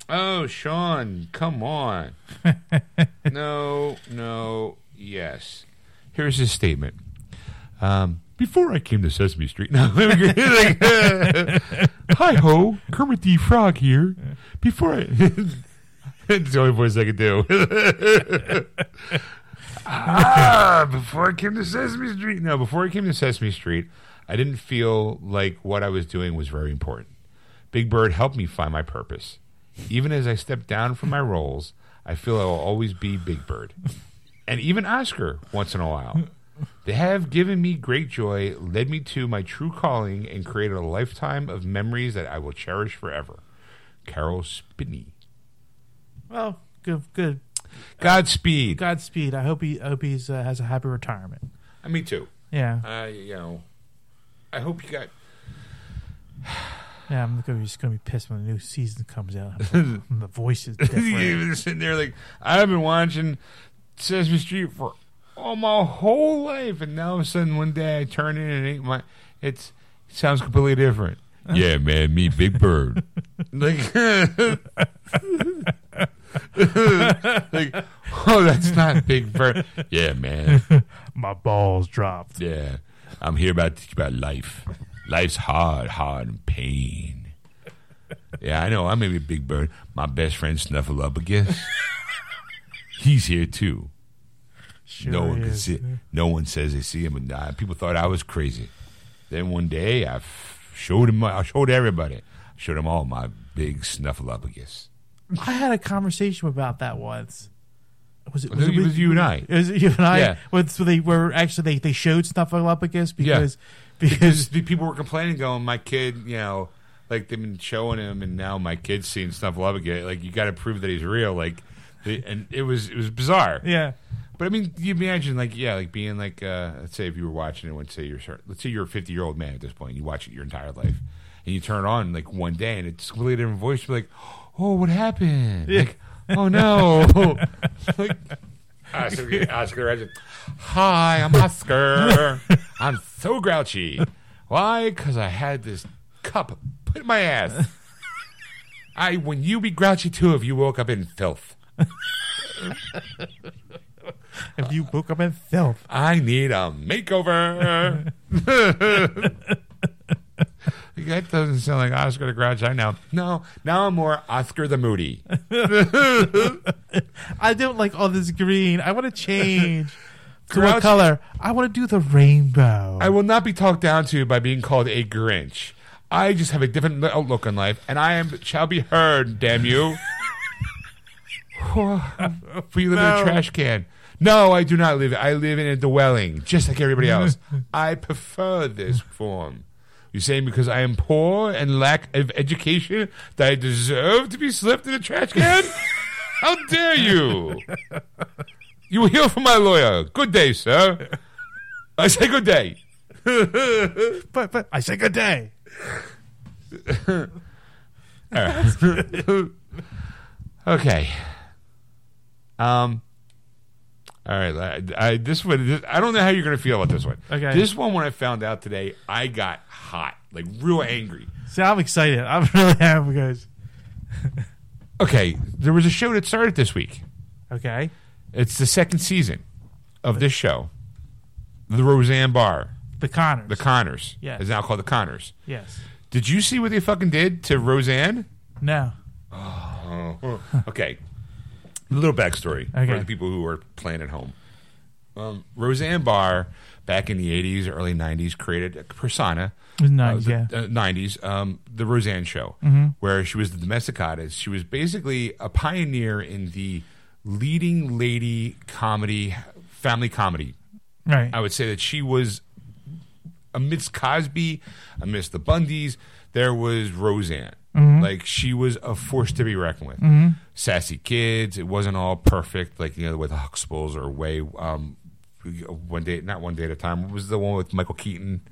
oh, Sean, come on. no, no, yes. Here's his statement. Um, before I came to Sesame Street. No, like, hi ho, Kermit the Frog here. Before I, it's the only voice I could do. ah, before I came to Sesame Street. No, before I came to Sesame Street, I didn't feel like what I was doing was very important. Big Bird helped me find my purpose. Even as I step down from my roles, I feel I will always be Big Bird. And even Oscar once in a while. They have given me great joy, led me to my true calling, and created a lifetime of memories that I will cherish forever. Caroll Spinney. Well, good, good. Godspeed. Godspeed. I hope he, I hope he's uh, has a happy retirement. Uh, me too. Yeah, Uh, you know, I hope you got. yeah. I'm gonna be, just gonna be pissed when the new season comes out. the voice is different. You're sitting there like I've been watching Sesame Street for all my whole life, and now all of a sudden one day I turn in and it my. It's it sounds completely different. yeah, man, me Big Bird. like, like, oh, that's not Big Bird. Yeah, man. My balls dropped. Yeah, I'm here about to teach you about life. Life's hard, hard and pain. Yeah, I know. I'm maybe a big bird. My best friend Snuffleupagus. He's here too. Sure no one can is. see. No one says they see him, and uh, people thought I was crazy. Then one day I f- showed him. I showed everybody. I showed them all my big Snuffleupagus. I had a conversation about that once. Was it? It was, with- you and I. Is it you and I? Yeah. With, so they were actually they, they showed Snuffleupagus because Because because the people were complaining, going, "My kid, you know, like they've been showing him, and now my kid's seeing Snuffleupagus. Like you got to prove that he's real. Like, and it was it was bizarre. yeah But I mean, you imagine like yeah, like being like uh, let's say if you were watching it, let's say you're let's say you're a 50 year old man at this point, you watch it your entire life, and you turn it on like one day, and it's completely different voice. You're like, oh, what happened? Yeah. Like, oh no, like. Oscar, Oscar Isaac, Hi, I'm Oscar. I'm so grouchy. Why? Because I had this cup put in my ass. I, when you be grouchy too, if you woke up in filth. if you woke up in filth. I need a makeover. that doesn't sound like Oscar the Grouch I know. No, now I'm more Oscar the Moody. I don't like all this green. I want to change to Grouch- what color? I want to do the rainbow. I will not be talked down to by being called a Grinch. I just have a different outlook on life, and I am shall be heard. Damn you! For you live in a trash can. No, I do not live. I live in a dwelling, just like everybody else. I prefer this form. You saying because I am poor and lack of education that I deserve to be slipped in a trash can? How dare you! You will hear from my lawyer. Good day, sir. I say good day. but but I say good day. Okay. Um. All right. I, I, this one. This, I don't know how you're going to feel about this one. Okay. This one, when I found out today, I got hot, like real angry. See, I'm excited. I'm really happy because Okay, there was a show that started this week. okay, It's the second season of this show, the Roseanne Barr, the Conners. the Conners. Yes. It's now called the Conners. yes. Did you see what they fucking did to Roseanne? No. Oh, okay. A little backstory Okay. for the people who are playing at home. Um, Roseanne Barr, back in the 80s, early 90s, created a persona. Nice, uh, yeah. the, uh, 90s, um, the Roseanne Show, where she was the domesticatus. She was basically a pioneer in the leading lady comedy, family comedy Right. I would say that she was amidst Cosby, amidst the Bundys, there was Roseanne. Like she was a force to be reckoned with. Sassy kids. It wasn't all perfect, like you know, with Huxtables or Way. Um, one day, not one day at a time. What was the one with Michael Keaton?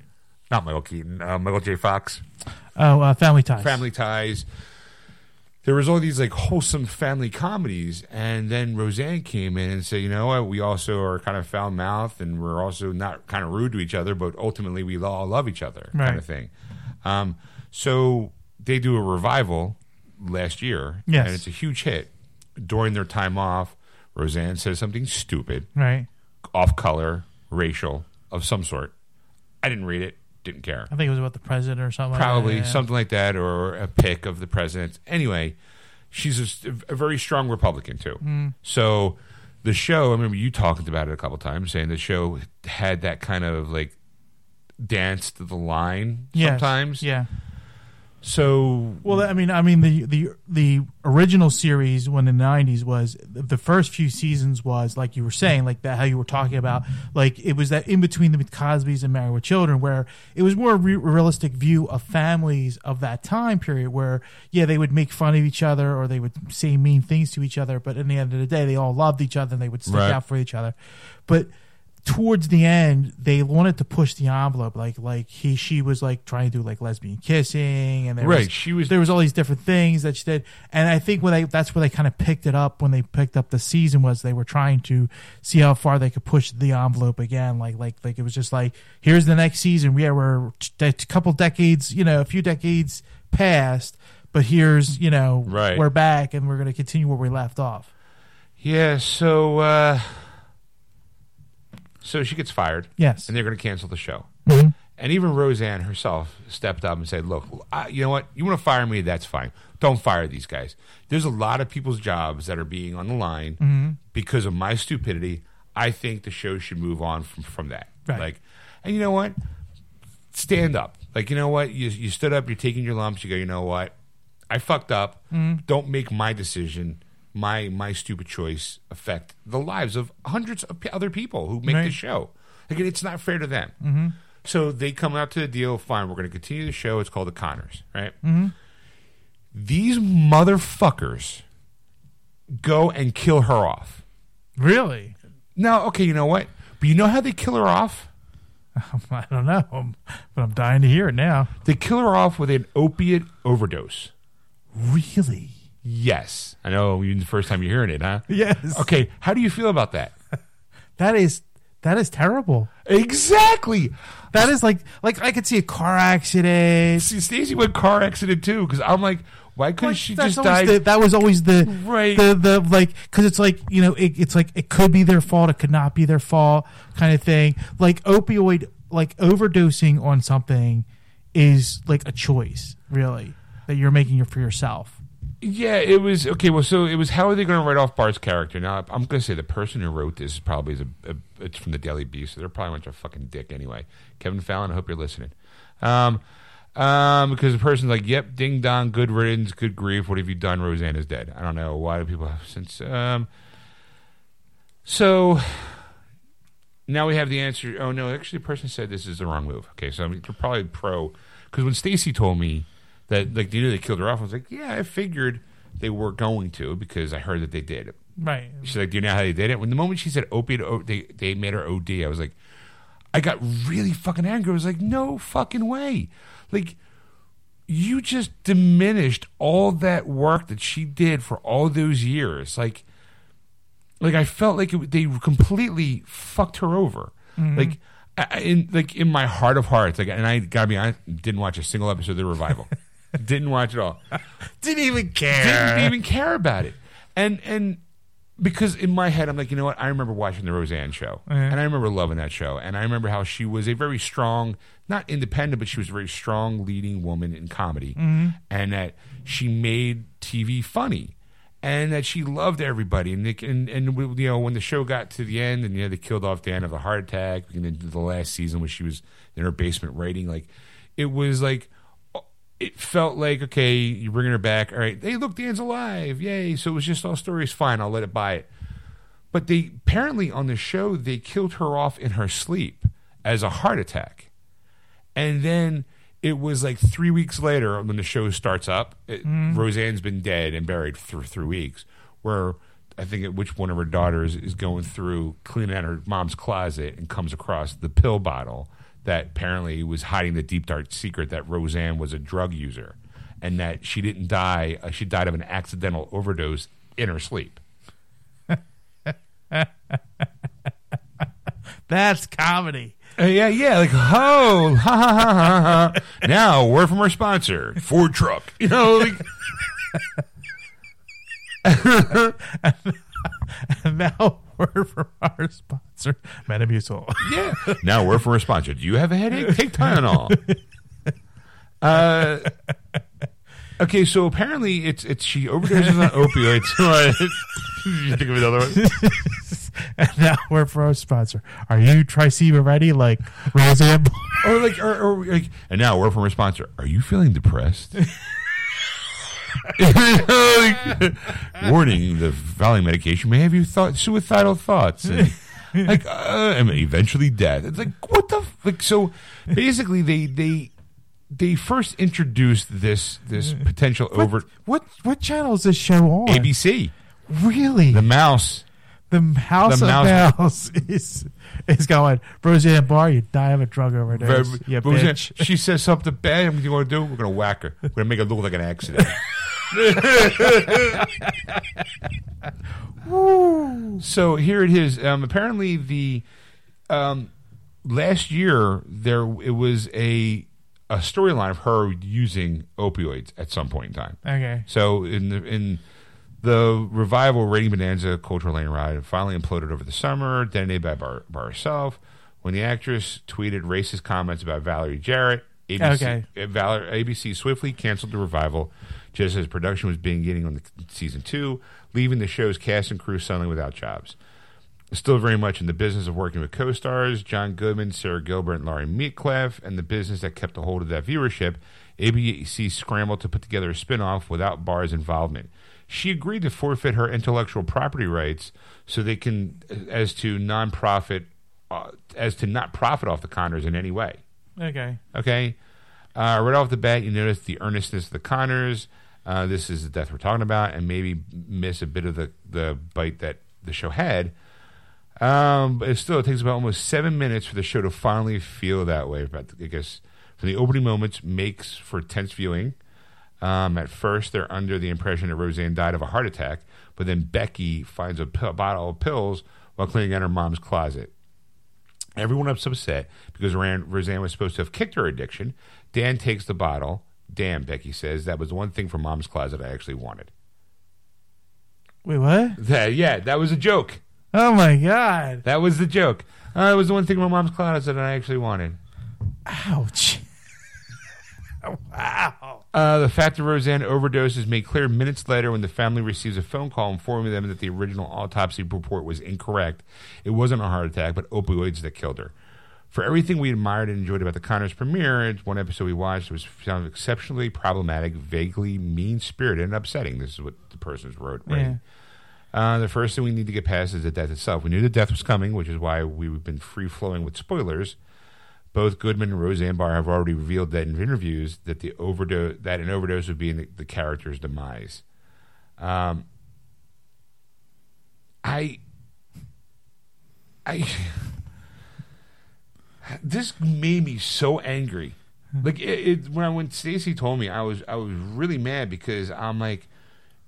Not Michael Keaton. Uh, Michael J. Fox. oh, uh, Family Ties. Family Ties. There was all these like wholesome family comedies, and then Roseanne came in and said, "You know what? We also are kind of foul mouthed, and we're also not kind of rude to each other, but ultimately we all love each other, Right. kind of thing." Um, so they do a revival last year, Yes. and it's a huge hit. During their time off, Roseanne says something stupid, Right. off color, racial, of some sort. I didn't read it. Didn't care. I think it was about the president or something. Probably like that, yeah. something like that, or a pick of the president. Anyway, she's a, a very strong Republican too. Mm. So the show, I remember you talking about it a couple times, saying the show had that kind of like dance to the line Yes. sometimes. Yeah. So Well, I mean, I mean the the the original series when in the '90s was the first few seasons was like you were saying, like that how you were talking about, like it was that in between the Cosby's and Married with Children, where it was more a re- realistic view of families of that time period, where yeah they would make fun of each other or they would say mean things to each other, but in the end of the day they all loved each other and they would stick Right. out for each other, but towards the end they wanted to push the envelope like like he she was like trying to do like lesbian kissing and there right, was, she was there was all these different things that she did and i think when they that's where they kind of picked it up when they picked up the season was they were trying to see how far they could push the envelope again like like like it was just like here's the next season we are we're a couple decades you know a few decades past but here's you know Right. we're back and we're going to continue where we left off yeah. So uh, so she gets fired, yes and they're going to cancel the show. Mhm. And even Roseanne herself stepped up and said, "Look, I, you know what? You want to fire me? That's fine. Don't fire these guys. There's a lot of people's jobs that are being on the line Mm-hmm. because of my stupidity. I think the show should move on from from that. Right. Like, and you know what? Stand up. Like, you know what? You you stood up. You're taking your lumps. You go. You know what? I fucked up. Mm-hmm. Don't make my decision." My my stupid choice affect the lives of hundreds of p- other people who make Right. the show. Like it's not fair to them. So they come out to the deal. Fine, we're going to continue the show. It's called the Conners, right? Mm-hmm. These motherfuckers go and kill her off. really Now, okay, you know what? But you know how they kill her off? i don't know but i'm dying to hear it now They kill her off with an opiate overdose. really Yes, I know. Even the first time you're hearing it, huh? yes Okay, how do you feel about that? that is that is terrible Exactly. That is like like I could see a car accident. See, Stacey went car accident too because I'm like, why couldn't she That's just always die? the- that was always the Right. the the like because it's like you know it, it's like it could be their fault, it could not be their fault, kind of thing. Like opioid, like overdosing on something is like a choice, really, that you're making for yourself. Yeah, it was okay. Well, so it was. How are they going to write off Bart's character? Now, I'm going to say the person who wrote this is probably is a, a it's from the Daily Beast, so they're probably a bunch of fucking dick anyway. Kevin Fallon, I hope you're listening. Um, um, because the person's like, "Yep, ding dong, good riddance, good grief. What have you done? Roseanne is dead." I don't know why do people have since. Um, so now we have the answer. Oh no, actually, the person said this is the wrong move. Okay, so I mean, they're probably pro because when Stacy told me that like you know they killed her off, I was like, yeah, I figured they were going to because I heard that they did. Right. She's like, do you know how they did it? When the moment she said opiate, o- they they made her OD. I was like, I got really fucking angry. I was like, no fucking way, like. You just diminished all that work that she did for all those years. Like, like I felt like it, they completely fucked her over. Mm-hmm. Like, I, I- in like in my heart of hearts, like, and I gotta be honest, didn't watch a single episode of the revival. didn't watch it all. Didn't even care. Didn't even care about it. And and because in my head, I'm like, you know what? I remember watching the Roseanne show, Yeah. and I remember loving that show, and I remember how she was a very strong, not independent, but she was a very strong leading woman in comedy, mm-hmm. and that she made TV funny. And that she loved everybody, and, they, and and you know when the show got to the end, and you know they killed off Dan of a heart attack, and then the last season when she was in her basement writing, like it was like it felt like okay, you're bringing her back. All right, hey, look, Dan's alive, yay! So it was just all stories. Fine, I'll let it buy it. But they apparently on the show they killed her off in her sleep as a heart attack, and then it was like three weeks later when the show starts up. It, mm-hmm. Roseanne's been dead and buried for three weeks. Where I think it, which one of her daughters is going through cleaning out her mom's closet and comes across the pill bottle that apparently was hiding the deep dark secret that Roseanne was a drug user and that she didn't die. Uh, she died of an accidental overdose in her sleep. That's comedy. Uh, yeah, yeah, like oh, ha ha ha ha ha. Now word from our sponsor, Ford Truck. You know, like And now word from our sponsor, Metamucil. Yeah. now we're from a sponsor. Do you have a headache? Take Tylenol. uh, okay, so apparently it's it's she overdoses on opioids. you think of another one? and now we're for our sponsor. Are you Tresiba ready? Like Roseanne. Or like, or, or like, and now we're from a sponsor. Are you feeling depressed? Warning: The following medication may have you thought suicidal thoughts, and, like, uh, and eventually death. It's like what the f- like. So basically, they they they first introduced this this potential over What, what what channel is this show on? ABC, Really? the mouse. The, mouse. House the of mouse- Mouse is is going. Roseanne Barr, you die of a drug overdose. But was bitch. she says something bad. What do you want to do? We're gonna whack her. We're gonna make her look like an accident. so here it is. Um, apparently, the um, last year there it was a a storyline of her using opioids at some point in time. Okay. So in the in the revival rating bonanza cultural lane ride finally imploded over the summer, detonated by Barr, by herself. When the actress tweeted racist comments about Valerie Jarrett, ABC, Okay. ABC swiftly canceled the revival just as production was beginning on the season two, leaving the show's cast and crew suddenly without jobs. Still very much in the business of working with co-stars John Goodman, Sara Gilbert, and Laurie Metcalf, and the business that kept a hold of that viewership, ABC scrambled to put together a spin-off without Barr's involvement. She agreed to forfeit her intellectual property rights so they can, as to non-profit, uh, as to not profit off the Conners in any way. Okay. Okay. Uh, right off the bat, you notice the earnestness of the Conners. Uh, this is the death we're talking about, and maybe miss a bit of the, the bite that the show had. Um, but it still, it takes about almost seven minutes for the show to finally feel that way. But I guess from the opening moments makes for tense viewing. Um, at first, they're under the impression that Roseanne died of a heart attack, but then Becky finds a bottle of pills while cleaning out her mom's closet. Everyone was upset because Ran- Roseanne was supposed to have kicked her addiction. Dan takes the bottle. Damn, Becky says, that was the one thing from mom's closet I actually wanted. Wait, what? That, yeah, that was a joke. Oh my god! That was the joke. Uh, it was the one thing from mom's closet that I actually wanted. Ouch! wow. Uh, the fact that Roseanne overdosed is made clear minutes later when the family receives a phone call informing them that the original autopsy report was incorrect. It wasn't a heart attack, but opioids that killed her. For everything we admired and enjoyed about the Conners premiere, one episode we watched was found exceptionally problematic, vaguely mean spirited, and upsetting. This is what the person wrote. Yeah. Uh, the first thing we need to get past is the death itself. We knew the death was coming, which is why we've been free flowing with spoilers. Both Goodman and Roseanne Barr have already revealed that in interviews that the overdose that an overdose would be in the, the character's demise. Um, I, I, this made me so angry. Like it, it when I, when Stacy told me, I was I was really mad because I'm like,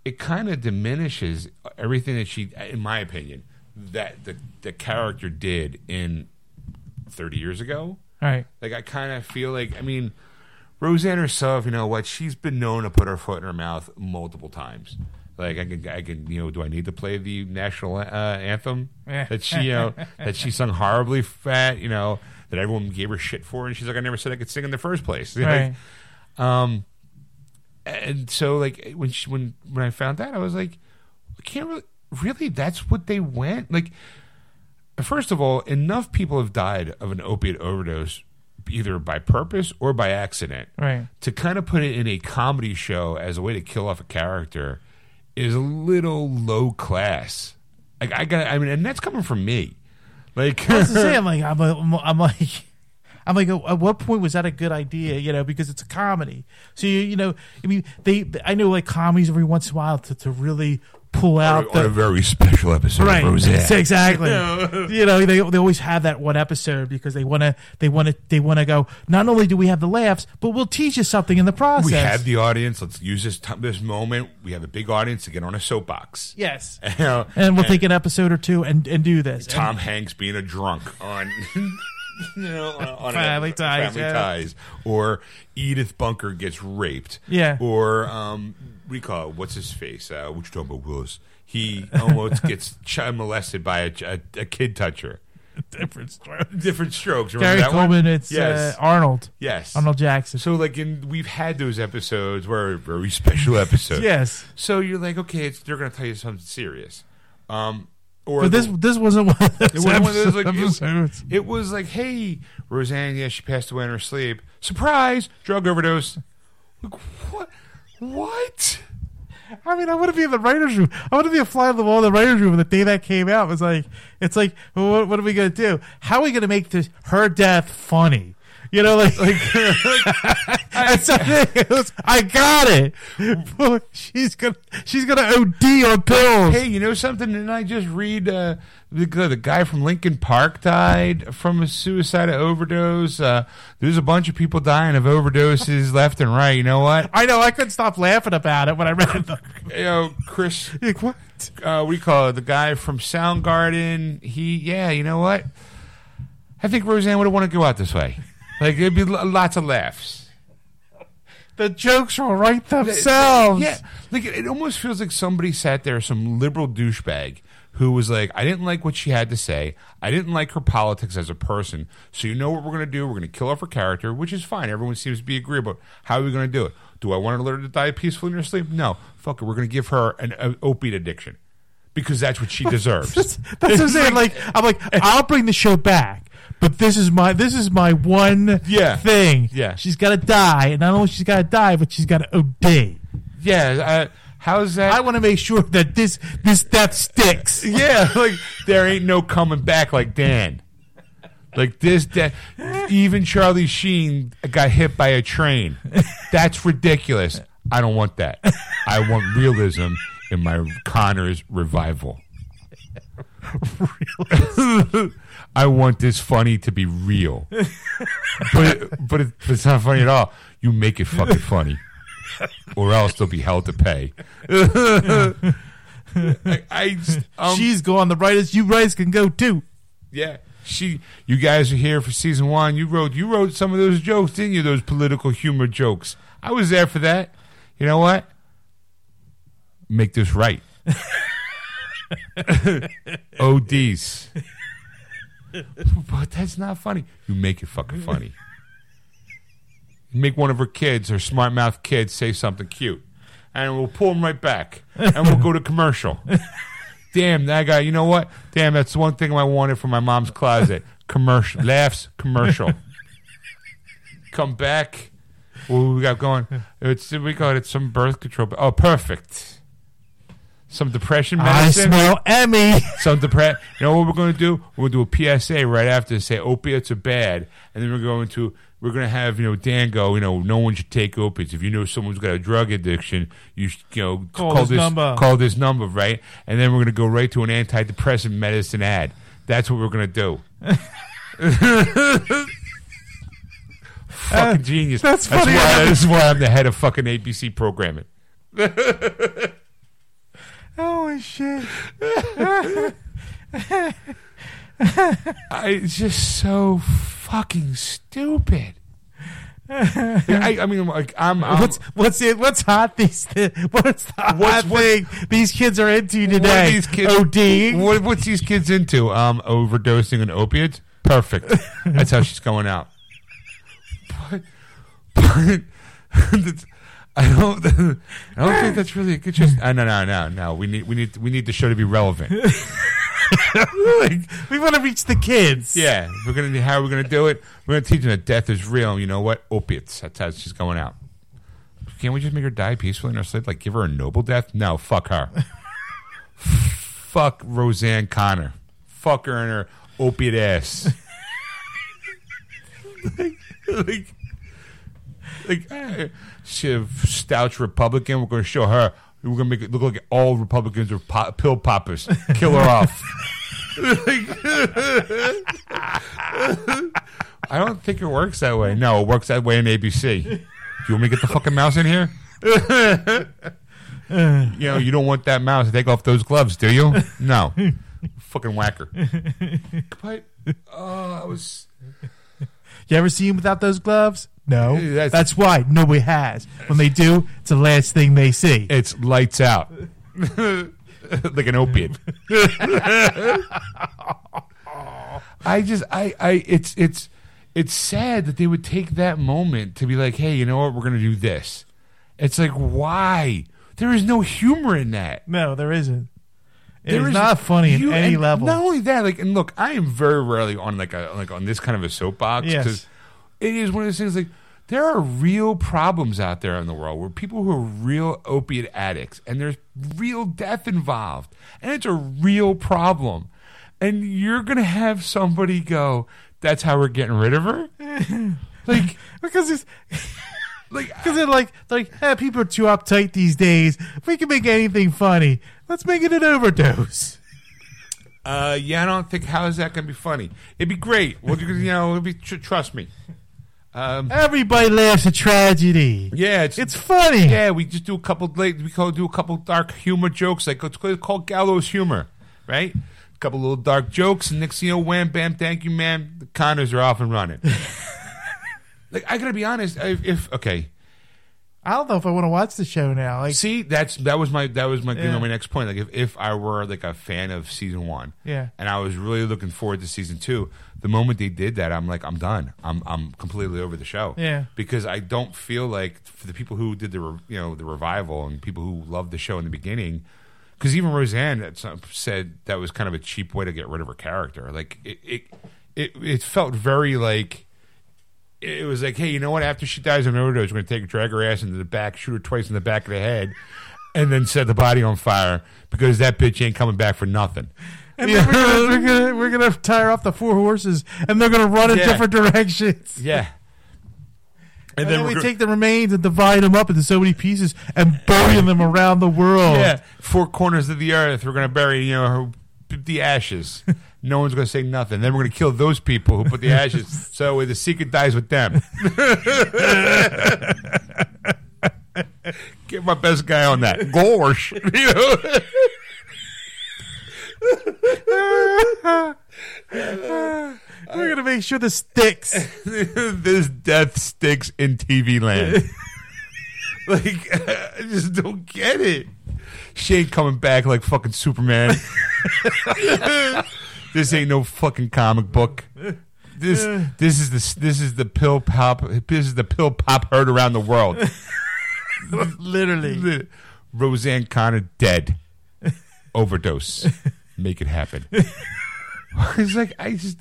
it kind of diminishes everything that she, in my opinion, that the the character did in thirty years ago. Right. Like I kind of feel like I mean, Roseanne herself, you know what? She's been known to put her foot in her mouth multiple times. Like I can, I can, you know, do I need to play the national uh, anthem that she, you know, that she sung horribly fat, you know, that everyone gave her shit for, and she's like, I never said I could sing in the first place. Right. Like, um, and so like when she, when when I found that, I was like, I can't really, really. That's what they went like. First of all, enough people have died of an opiate overdose, either by purpose or by accident. Right. To kind of put it in a comedy show as a way to kill off a character is a little low class. Like I got, I mean, and that's coming from me. Like, I was to say, I'm like, I'm, I'm, I'm like, I'm like, at what point was that a good idea? You know, because it's a comedy. So you, you know, I mean, they, I know like comedies every once in a while to, to really pull out on a the very special episode right, of Roseanne. exactly. you know, they they always have that one episode because they want to, they want to, they want to go. Not only do we have the laughs, but we'll teach you something in the process. We have the audience. Let's use this t- this moment. We have a big audience to get on a soapbox. yes, You know, and we'll take an episode or two and and do this. And- Tom Hanks being a drunk on, you know, on, on Family an- Ties, Family yeah. Ties, or Edith Bunker gets raped, Yeah. or um, we call it, what's his face? Uh, what you talking about, Willis? he almost gets child molested by a, a, a kid toucher. Different strokes. Different strokes. Remember Gary that one? Coleman, it's Yes. uh, Arnold. Yes. Arnold Jackson. So like in we've had those episodes where very special episodes. yes. So you're like, okay, it's, they're going to tell you something serious. Um, or But this the- this wasn't one of those It wasn't one of those, like, episodes. it was like, hey, Roseanne, yeah, she passed away in her sleep. Surprise, drug overdose. Like what? What? I mean, I want to be in the writers' room. I want to be a fly on the wall in the writers' room. The day that came out was like, it's like, well, what, what are we gonna do? How are we gonna make this her death funny? You know, like, like that's the thing. It was, I got it. she's gonna, she's gonna OD on pills. Hey, you know something? Didn't I just read uh, the, the guy from Linkin Park died from a suicide overdose? Uh, there's a bunch of people dying of overdoses left and right. You know what? I know. I couldn't stop laughing about it when I read it. You know, Chris, Like, what? uh, we call it the guy from Soundgarden. He, yeah, you know what? I think Roseanne would want to go out this way. Like it'd be l- lots of laughs. The jokes will write themselves. Yeah, like it, it almost feels like somebody sat there, some liberal douchebag who was like, I didn't like what she had to say. I didn't like her politics as a person. So you know what we're going to do? We're going to kill off her character, which is fine. Everyone seems to be agreeable. How are we going to do it? Do I want her to let her to die peacefully in her sleep? No. Fuck it. We're going to give her an, an opiate addiction because that's what she deserves. That's, that's what I'm saying. Like, I'm like, I'll bring the show back, but this is my this is my one Yeah. thing. Yeah. she's got to die, and not only she's got to die, but she's got to OD. yeah. Uh, how's that? I want to make sure that this this death sticks. Yeah, like there ain't no coming back like Dan. Like this, da- even Charlie Sheen got hit by a train. That's ridiculous. I don't want that. I want realism in my Conners revival. I want this funny to be real, but but, it, but it's not funny at all. You make it fucking funny, or else they'll be held to pay. I, I um, she's gone. The writers, you writers can go too. yeah, she. You guys are here for season one. You wrote. You wrote some of those jokes, didn't you? Those political humor jokes. I was there for that. You know what? Make this right. ODs. but that's not funny. You make it fucking funny. Make one of her kids, her smart mouth kids, say something cute, and we'll pull them right back, and we'll go to commercial. Damn, that guy. You know what? Damn, that's one thing I wanted from my mom's closet. Commercial laughs, commercial. Come back. What we got going? It's we call it some birth control. Oh, perfect. Some depression medicine. I smell Emmy. Some depre- You know what we're going to do? To do a PSA right after to say opiates are bad, and then we're going to we're going to have you know Dan go. You know, no one should take opiates. If you know someone's got a drug addiction, you should, you know Call this number. Call this number, right? And then we're going to go right to an antidepressant medicine ad. That's what we're going to do. fucking genius. Uh, that's funny. why, this is why I'm the head of fucking ABC programming. Oh shit! I, it's just so fucking stupid. I, I mean, like I'm. I'm What's what's it? What's hot these? What's the hot What's- what- thing these kids are into what are today? these kids? OD. What, what's these kids into? Um, overdosing on opiates. Perfect. That's how she's going out. But, but I don't. I don't think that's really a good choice. Uh, no, no, no, no. We need. We need. We need the show to be relevant. Like, we want to reach the kids. Yeah, we're gonna. How are we gonna do it? We're gonna teach them that death is real. You know what? Opiates. That's how she's going out. Can't we just make her die peacefully in her sleep? Like give her a noble death? No, fuck her. fuck Roseanne Conner. Fuck her and her opiate ass. like, like, like eh, she a stout Republican. We're gonna show her. We're gonna make it look like all Republicans are po- pill poppers. Kill her off. I don't think it works that way. No, it works that way in ABC. Do you want me to get the fucking mouse in here? you know, you don't want that mouse to take off those gloves, do you? No. fucking whacker. But, oh, I was. You ever see him without those gloves? No. That's- That's, why nobody has. When they do, it's the last thing they see. It's lights out. like an opiate. I just I I it's it's it's sad that they would take that moment to be like, hey, you know what, we're gonna do this. It's like why? There is no humor in that. No, there isn't. It There is is- not funny you- at any level. Not only that, like, and look, I am very rarely on like a like on this kind of a soapbox Yes. It is one of those things like there are real problems out there in the world where people who are real opiate addicts and there's real death involved and it's a real problem. And you're gonna have somebody go that's how we're getting rid of her? Like because it's like because they're like like eh, people are too uptight these days. If we can make anything funny, let's make it an overdose. uh yeah i don't think how is that gonna be funny? It'd be great. Well you know it'd be tr- trust me um Everybody laughs at tragedy. yeah it's It's funny. Yeah, we just do a couple late. We call do a couple dark humor jokes, like it's called called gallows humor, right? A couple little dark jokes, and next thing you know, wham, bam, thank you, man. The Conners are off and running. like I gotta be honest, if, if okay, I don't know if I want to watch the show now. Like, see, that's that was my that was my you know, my next point. Like if if I were like a fan of season one, Yeah. and I was really looking forward to season two, the moment they did that, I'm like, I'm done. I'm I'm completely over the show. Yeah. because I don't feel like for the people who did the re- you know the revival and people who loved the show in the beginning, because even Roseanne at some- said that was kind of a cheap way to get rid of her character. Like it it it, it felt very like. It was like, hey, you know what? After she dies of an overdose, we're going to take drag her ass into the back, shoot her twice in the back of the head, and then set the body on fire because that bitch ain't coming back for nothing. and then we're, gonna, we're gonna we're gonna tire off the four horses, and they're gonna run in Yeah. different directions. Yeah. And, then, we're we go- take the remains and divide them up into so many pieces and bury them around the world. Yeah, four corners of the earth. We're going to bury, you know, her, the ashes. No one's going to say nothing. Then we're going to kill those people who put the ashes, so that way the secret dies with them. Get my best guy on that. Gorsh. You know? We're gonna make sure this sticks. this death sticks in TV land. like, I just don't get it. Shane coming back like fucking Superman. This ain't no fucking comic book. This this is the this is the pill pop this is the pill pop heard around the world. Literally. Roseanne Conner dead. Overdose. Make it happen. it's like I just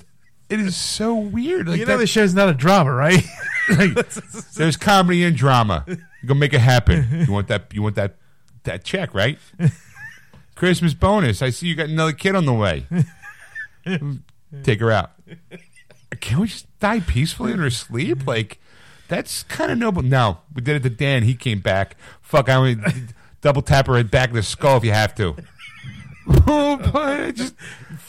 it is so weird. Like You know that- the show's not a drama, right? like, there's comedy and drama. You gonna make it happen. You want that? You want that? That check, right? Christmas bonus. I see you got another kid on the way. Take her out. Can we just die peacefully in her sleep? Mm-hmm. Like that's kind of noble. No, we did it to Dan. He came back. Fuck, I only double tap her in the back of the skull if you have to. oh, but just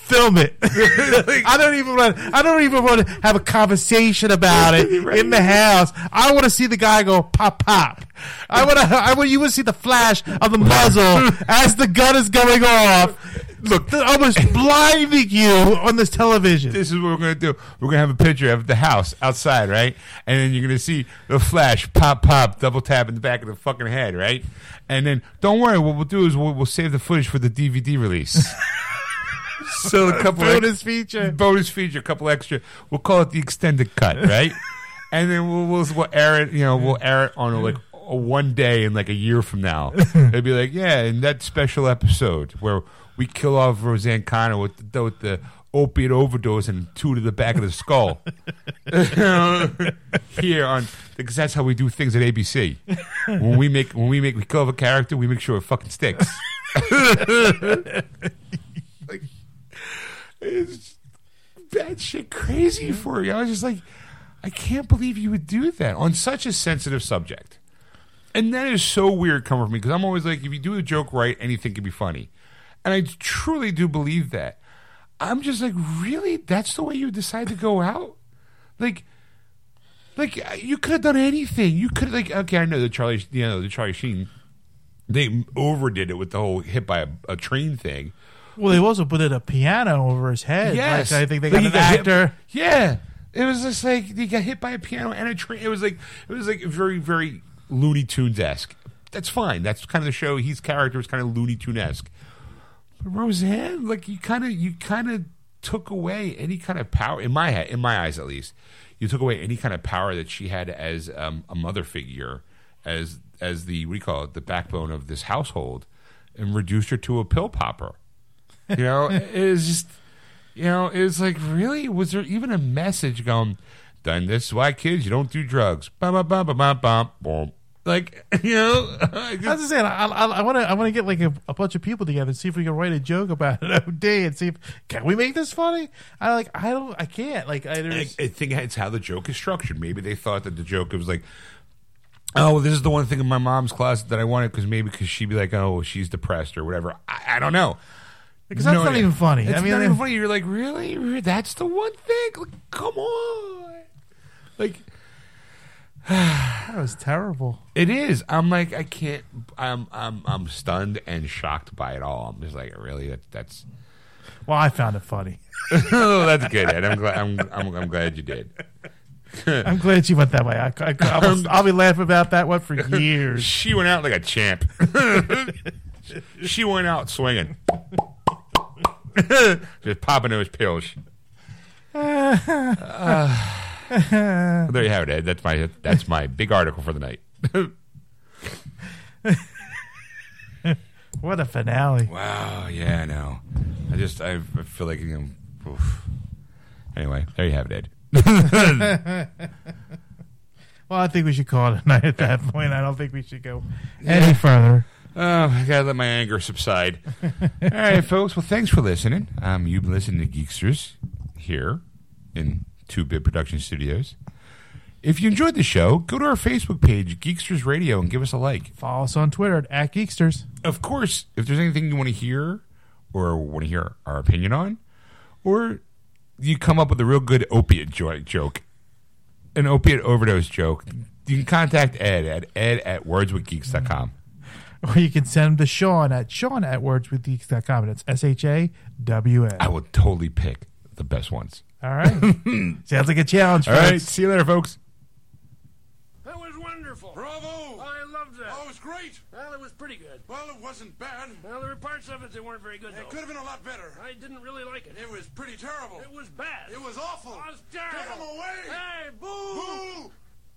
Film it. I don't even want. I don't even want to have a conversation about it in the house. I want to see the guy go pop pop. I want to. I want you to see the flash of the muzzle as the gun is going off. Look, they're almost blinding you on this television. this is what we're gonna do. We're gonna have a picture of the house outside, right? And then you're gonna see the flash pop, pop, double tap in the back of the fucking head, right? And then don't worry, what we'll do is we'll, we'll save the footage for the DVD release. so a couple Bonus feature. bonus feature, a couple extra. We'll call it the extended cut, right? and then we'll, we'll we'll air it. You know, we'll air it on like a one day in like a year from now. It'd be like, yeah, in that special episode where we kill off Roseanne Conner with the, with the opiate overdose and two to the back of the skull. Here on because that's how we do things at ABC. When we make when we make we kill a character, we make sure it fucking sticks. like, it's bad shit crazy for you. I was just like, I can't believe you would do that on such a sensitive subject. And that is so weird coming from me because I'm always like, if you do a joke right, anything can be funny. And I truly do believe that. I'm just like, really? That's the way you decide to go out? Like, like uh, you could have done anything. You could like, okay, I know the Charlie, you know, the Charlie Sheen, they overdid it with the whole hit by a, a train thing. Well, they also put in a piano over his head. Yes, Like, I think they got he an hit- actor. yeah, it was just like he got hit by a piano and a train. It was like it was like very very Looney Tunes esque. That's fine. That's kind of the show. His character was kind of Looney Tune esque. Roseanne, like you kind of you kind of took away any kind of power in my head, in my eyes at least. You took away any kind of power that she had as um, a mother figure, as as the you call it, the backbone of this household, and reduced her to a pill popper. You know, it was just, you know, it was like really, was there even a message going? Done this is why kids you don't do drugs. Bum bum bum bum bum bum. Like you know, I I was just- just saying, I want to, I want to get like a, a bunch of people together and see if we can write a joke about it OD and see if can we make this funny. I like, I don't, I can't. Like, I, I, I think it's how the joke is structured. Maybe they thought that the joke was like, oh, this is the one thing in my mom's closet that I wanted because maybe because she'd be like, oh, she's depressed or whatever. I, I don't know. because that's No not even funny. It's I mean, not even funny. You're like, really? Really? That's the one thing? Like, come on. Like, that was terrible. it is. I'm like, I can't. I'm, I'm, I'm stunned and shocked by it all. I'm just like, really? That, that's. Well, I found it funny. oh, that's good, Ed. I'm glad. I'm, I'm, I'm glad you did. I'm glad she went that way. I, I, I'll, I'll be laughing about that one for years. She went out like a champ. she went out swinging. Just popping those pills. Uh, there you have it, Ed. That's my that's my big article for the night. What a finale. wow. Yeah, I know. I just I, feel like you know. oof. Anyway, there you have it, Ed. Well, I think we should call it a night at that point. I don't think we should go any further. Oh, I gotta let my anger subside. All right, folks. Well, thanks for listening. Um, you've been listening to Geeksters here in Two Bit Production Studios. If you enjoyed the show, go to our Facebook page, Geeksters Radio, and give us a like. Follow us on Twitter at Geeksters. Of course, if there's anything you want to hear or want to hear our opinion on, or you come up with a real good opiate jo- joke, an opiate overdose joke, you can contact Ed at ed at wordswithgeeks.com. Or you can send them to Sean at Sean at wordswithgeeks.com. And it's S H A W N. I will totally pick the best ones. All right. Sounds like a challenge. All right. folks. See you later, folks. That was wonderful. Bravo! I loved that. Oh, it was great. Well, it was pretty good. Well, it wasn't bad. Well, there were parts of it that weren't very good, It though. could have been a lot better. I didn't really like it. It was pretty terrible. It was bad. It was awful. It was Get terrible. him away! Hey, boo! Boo!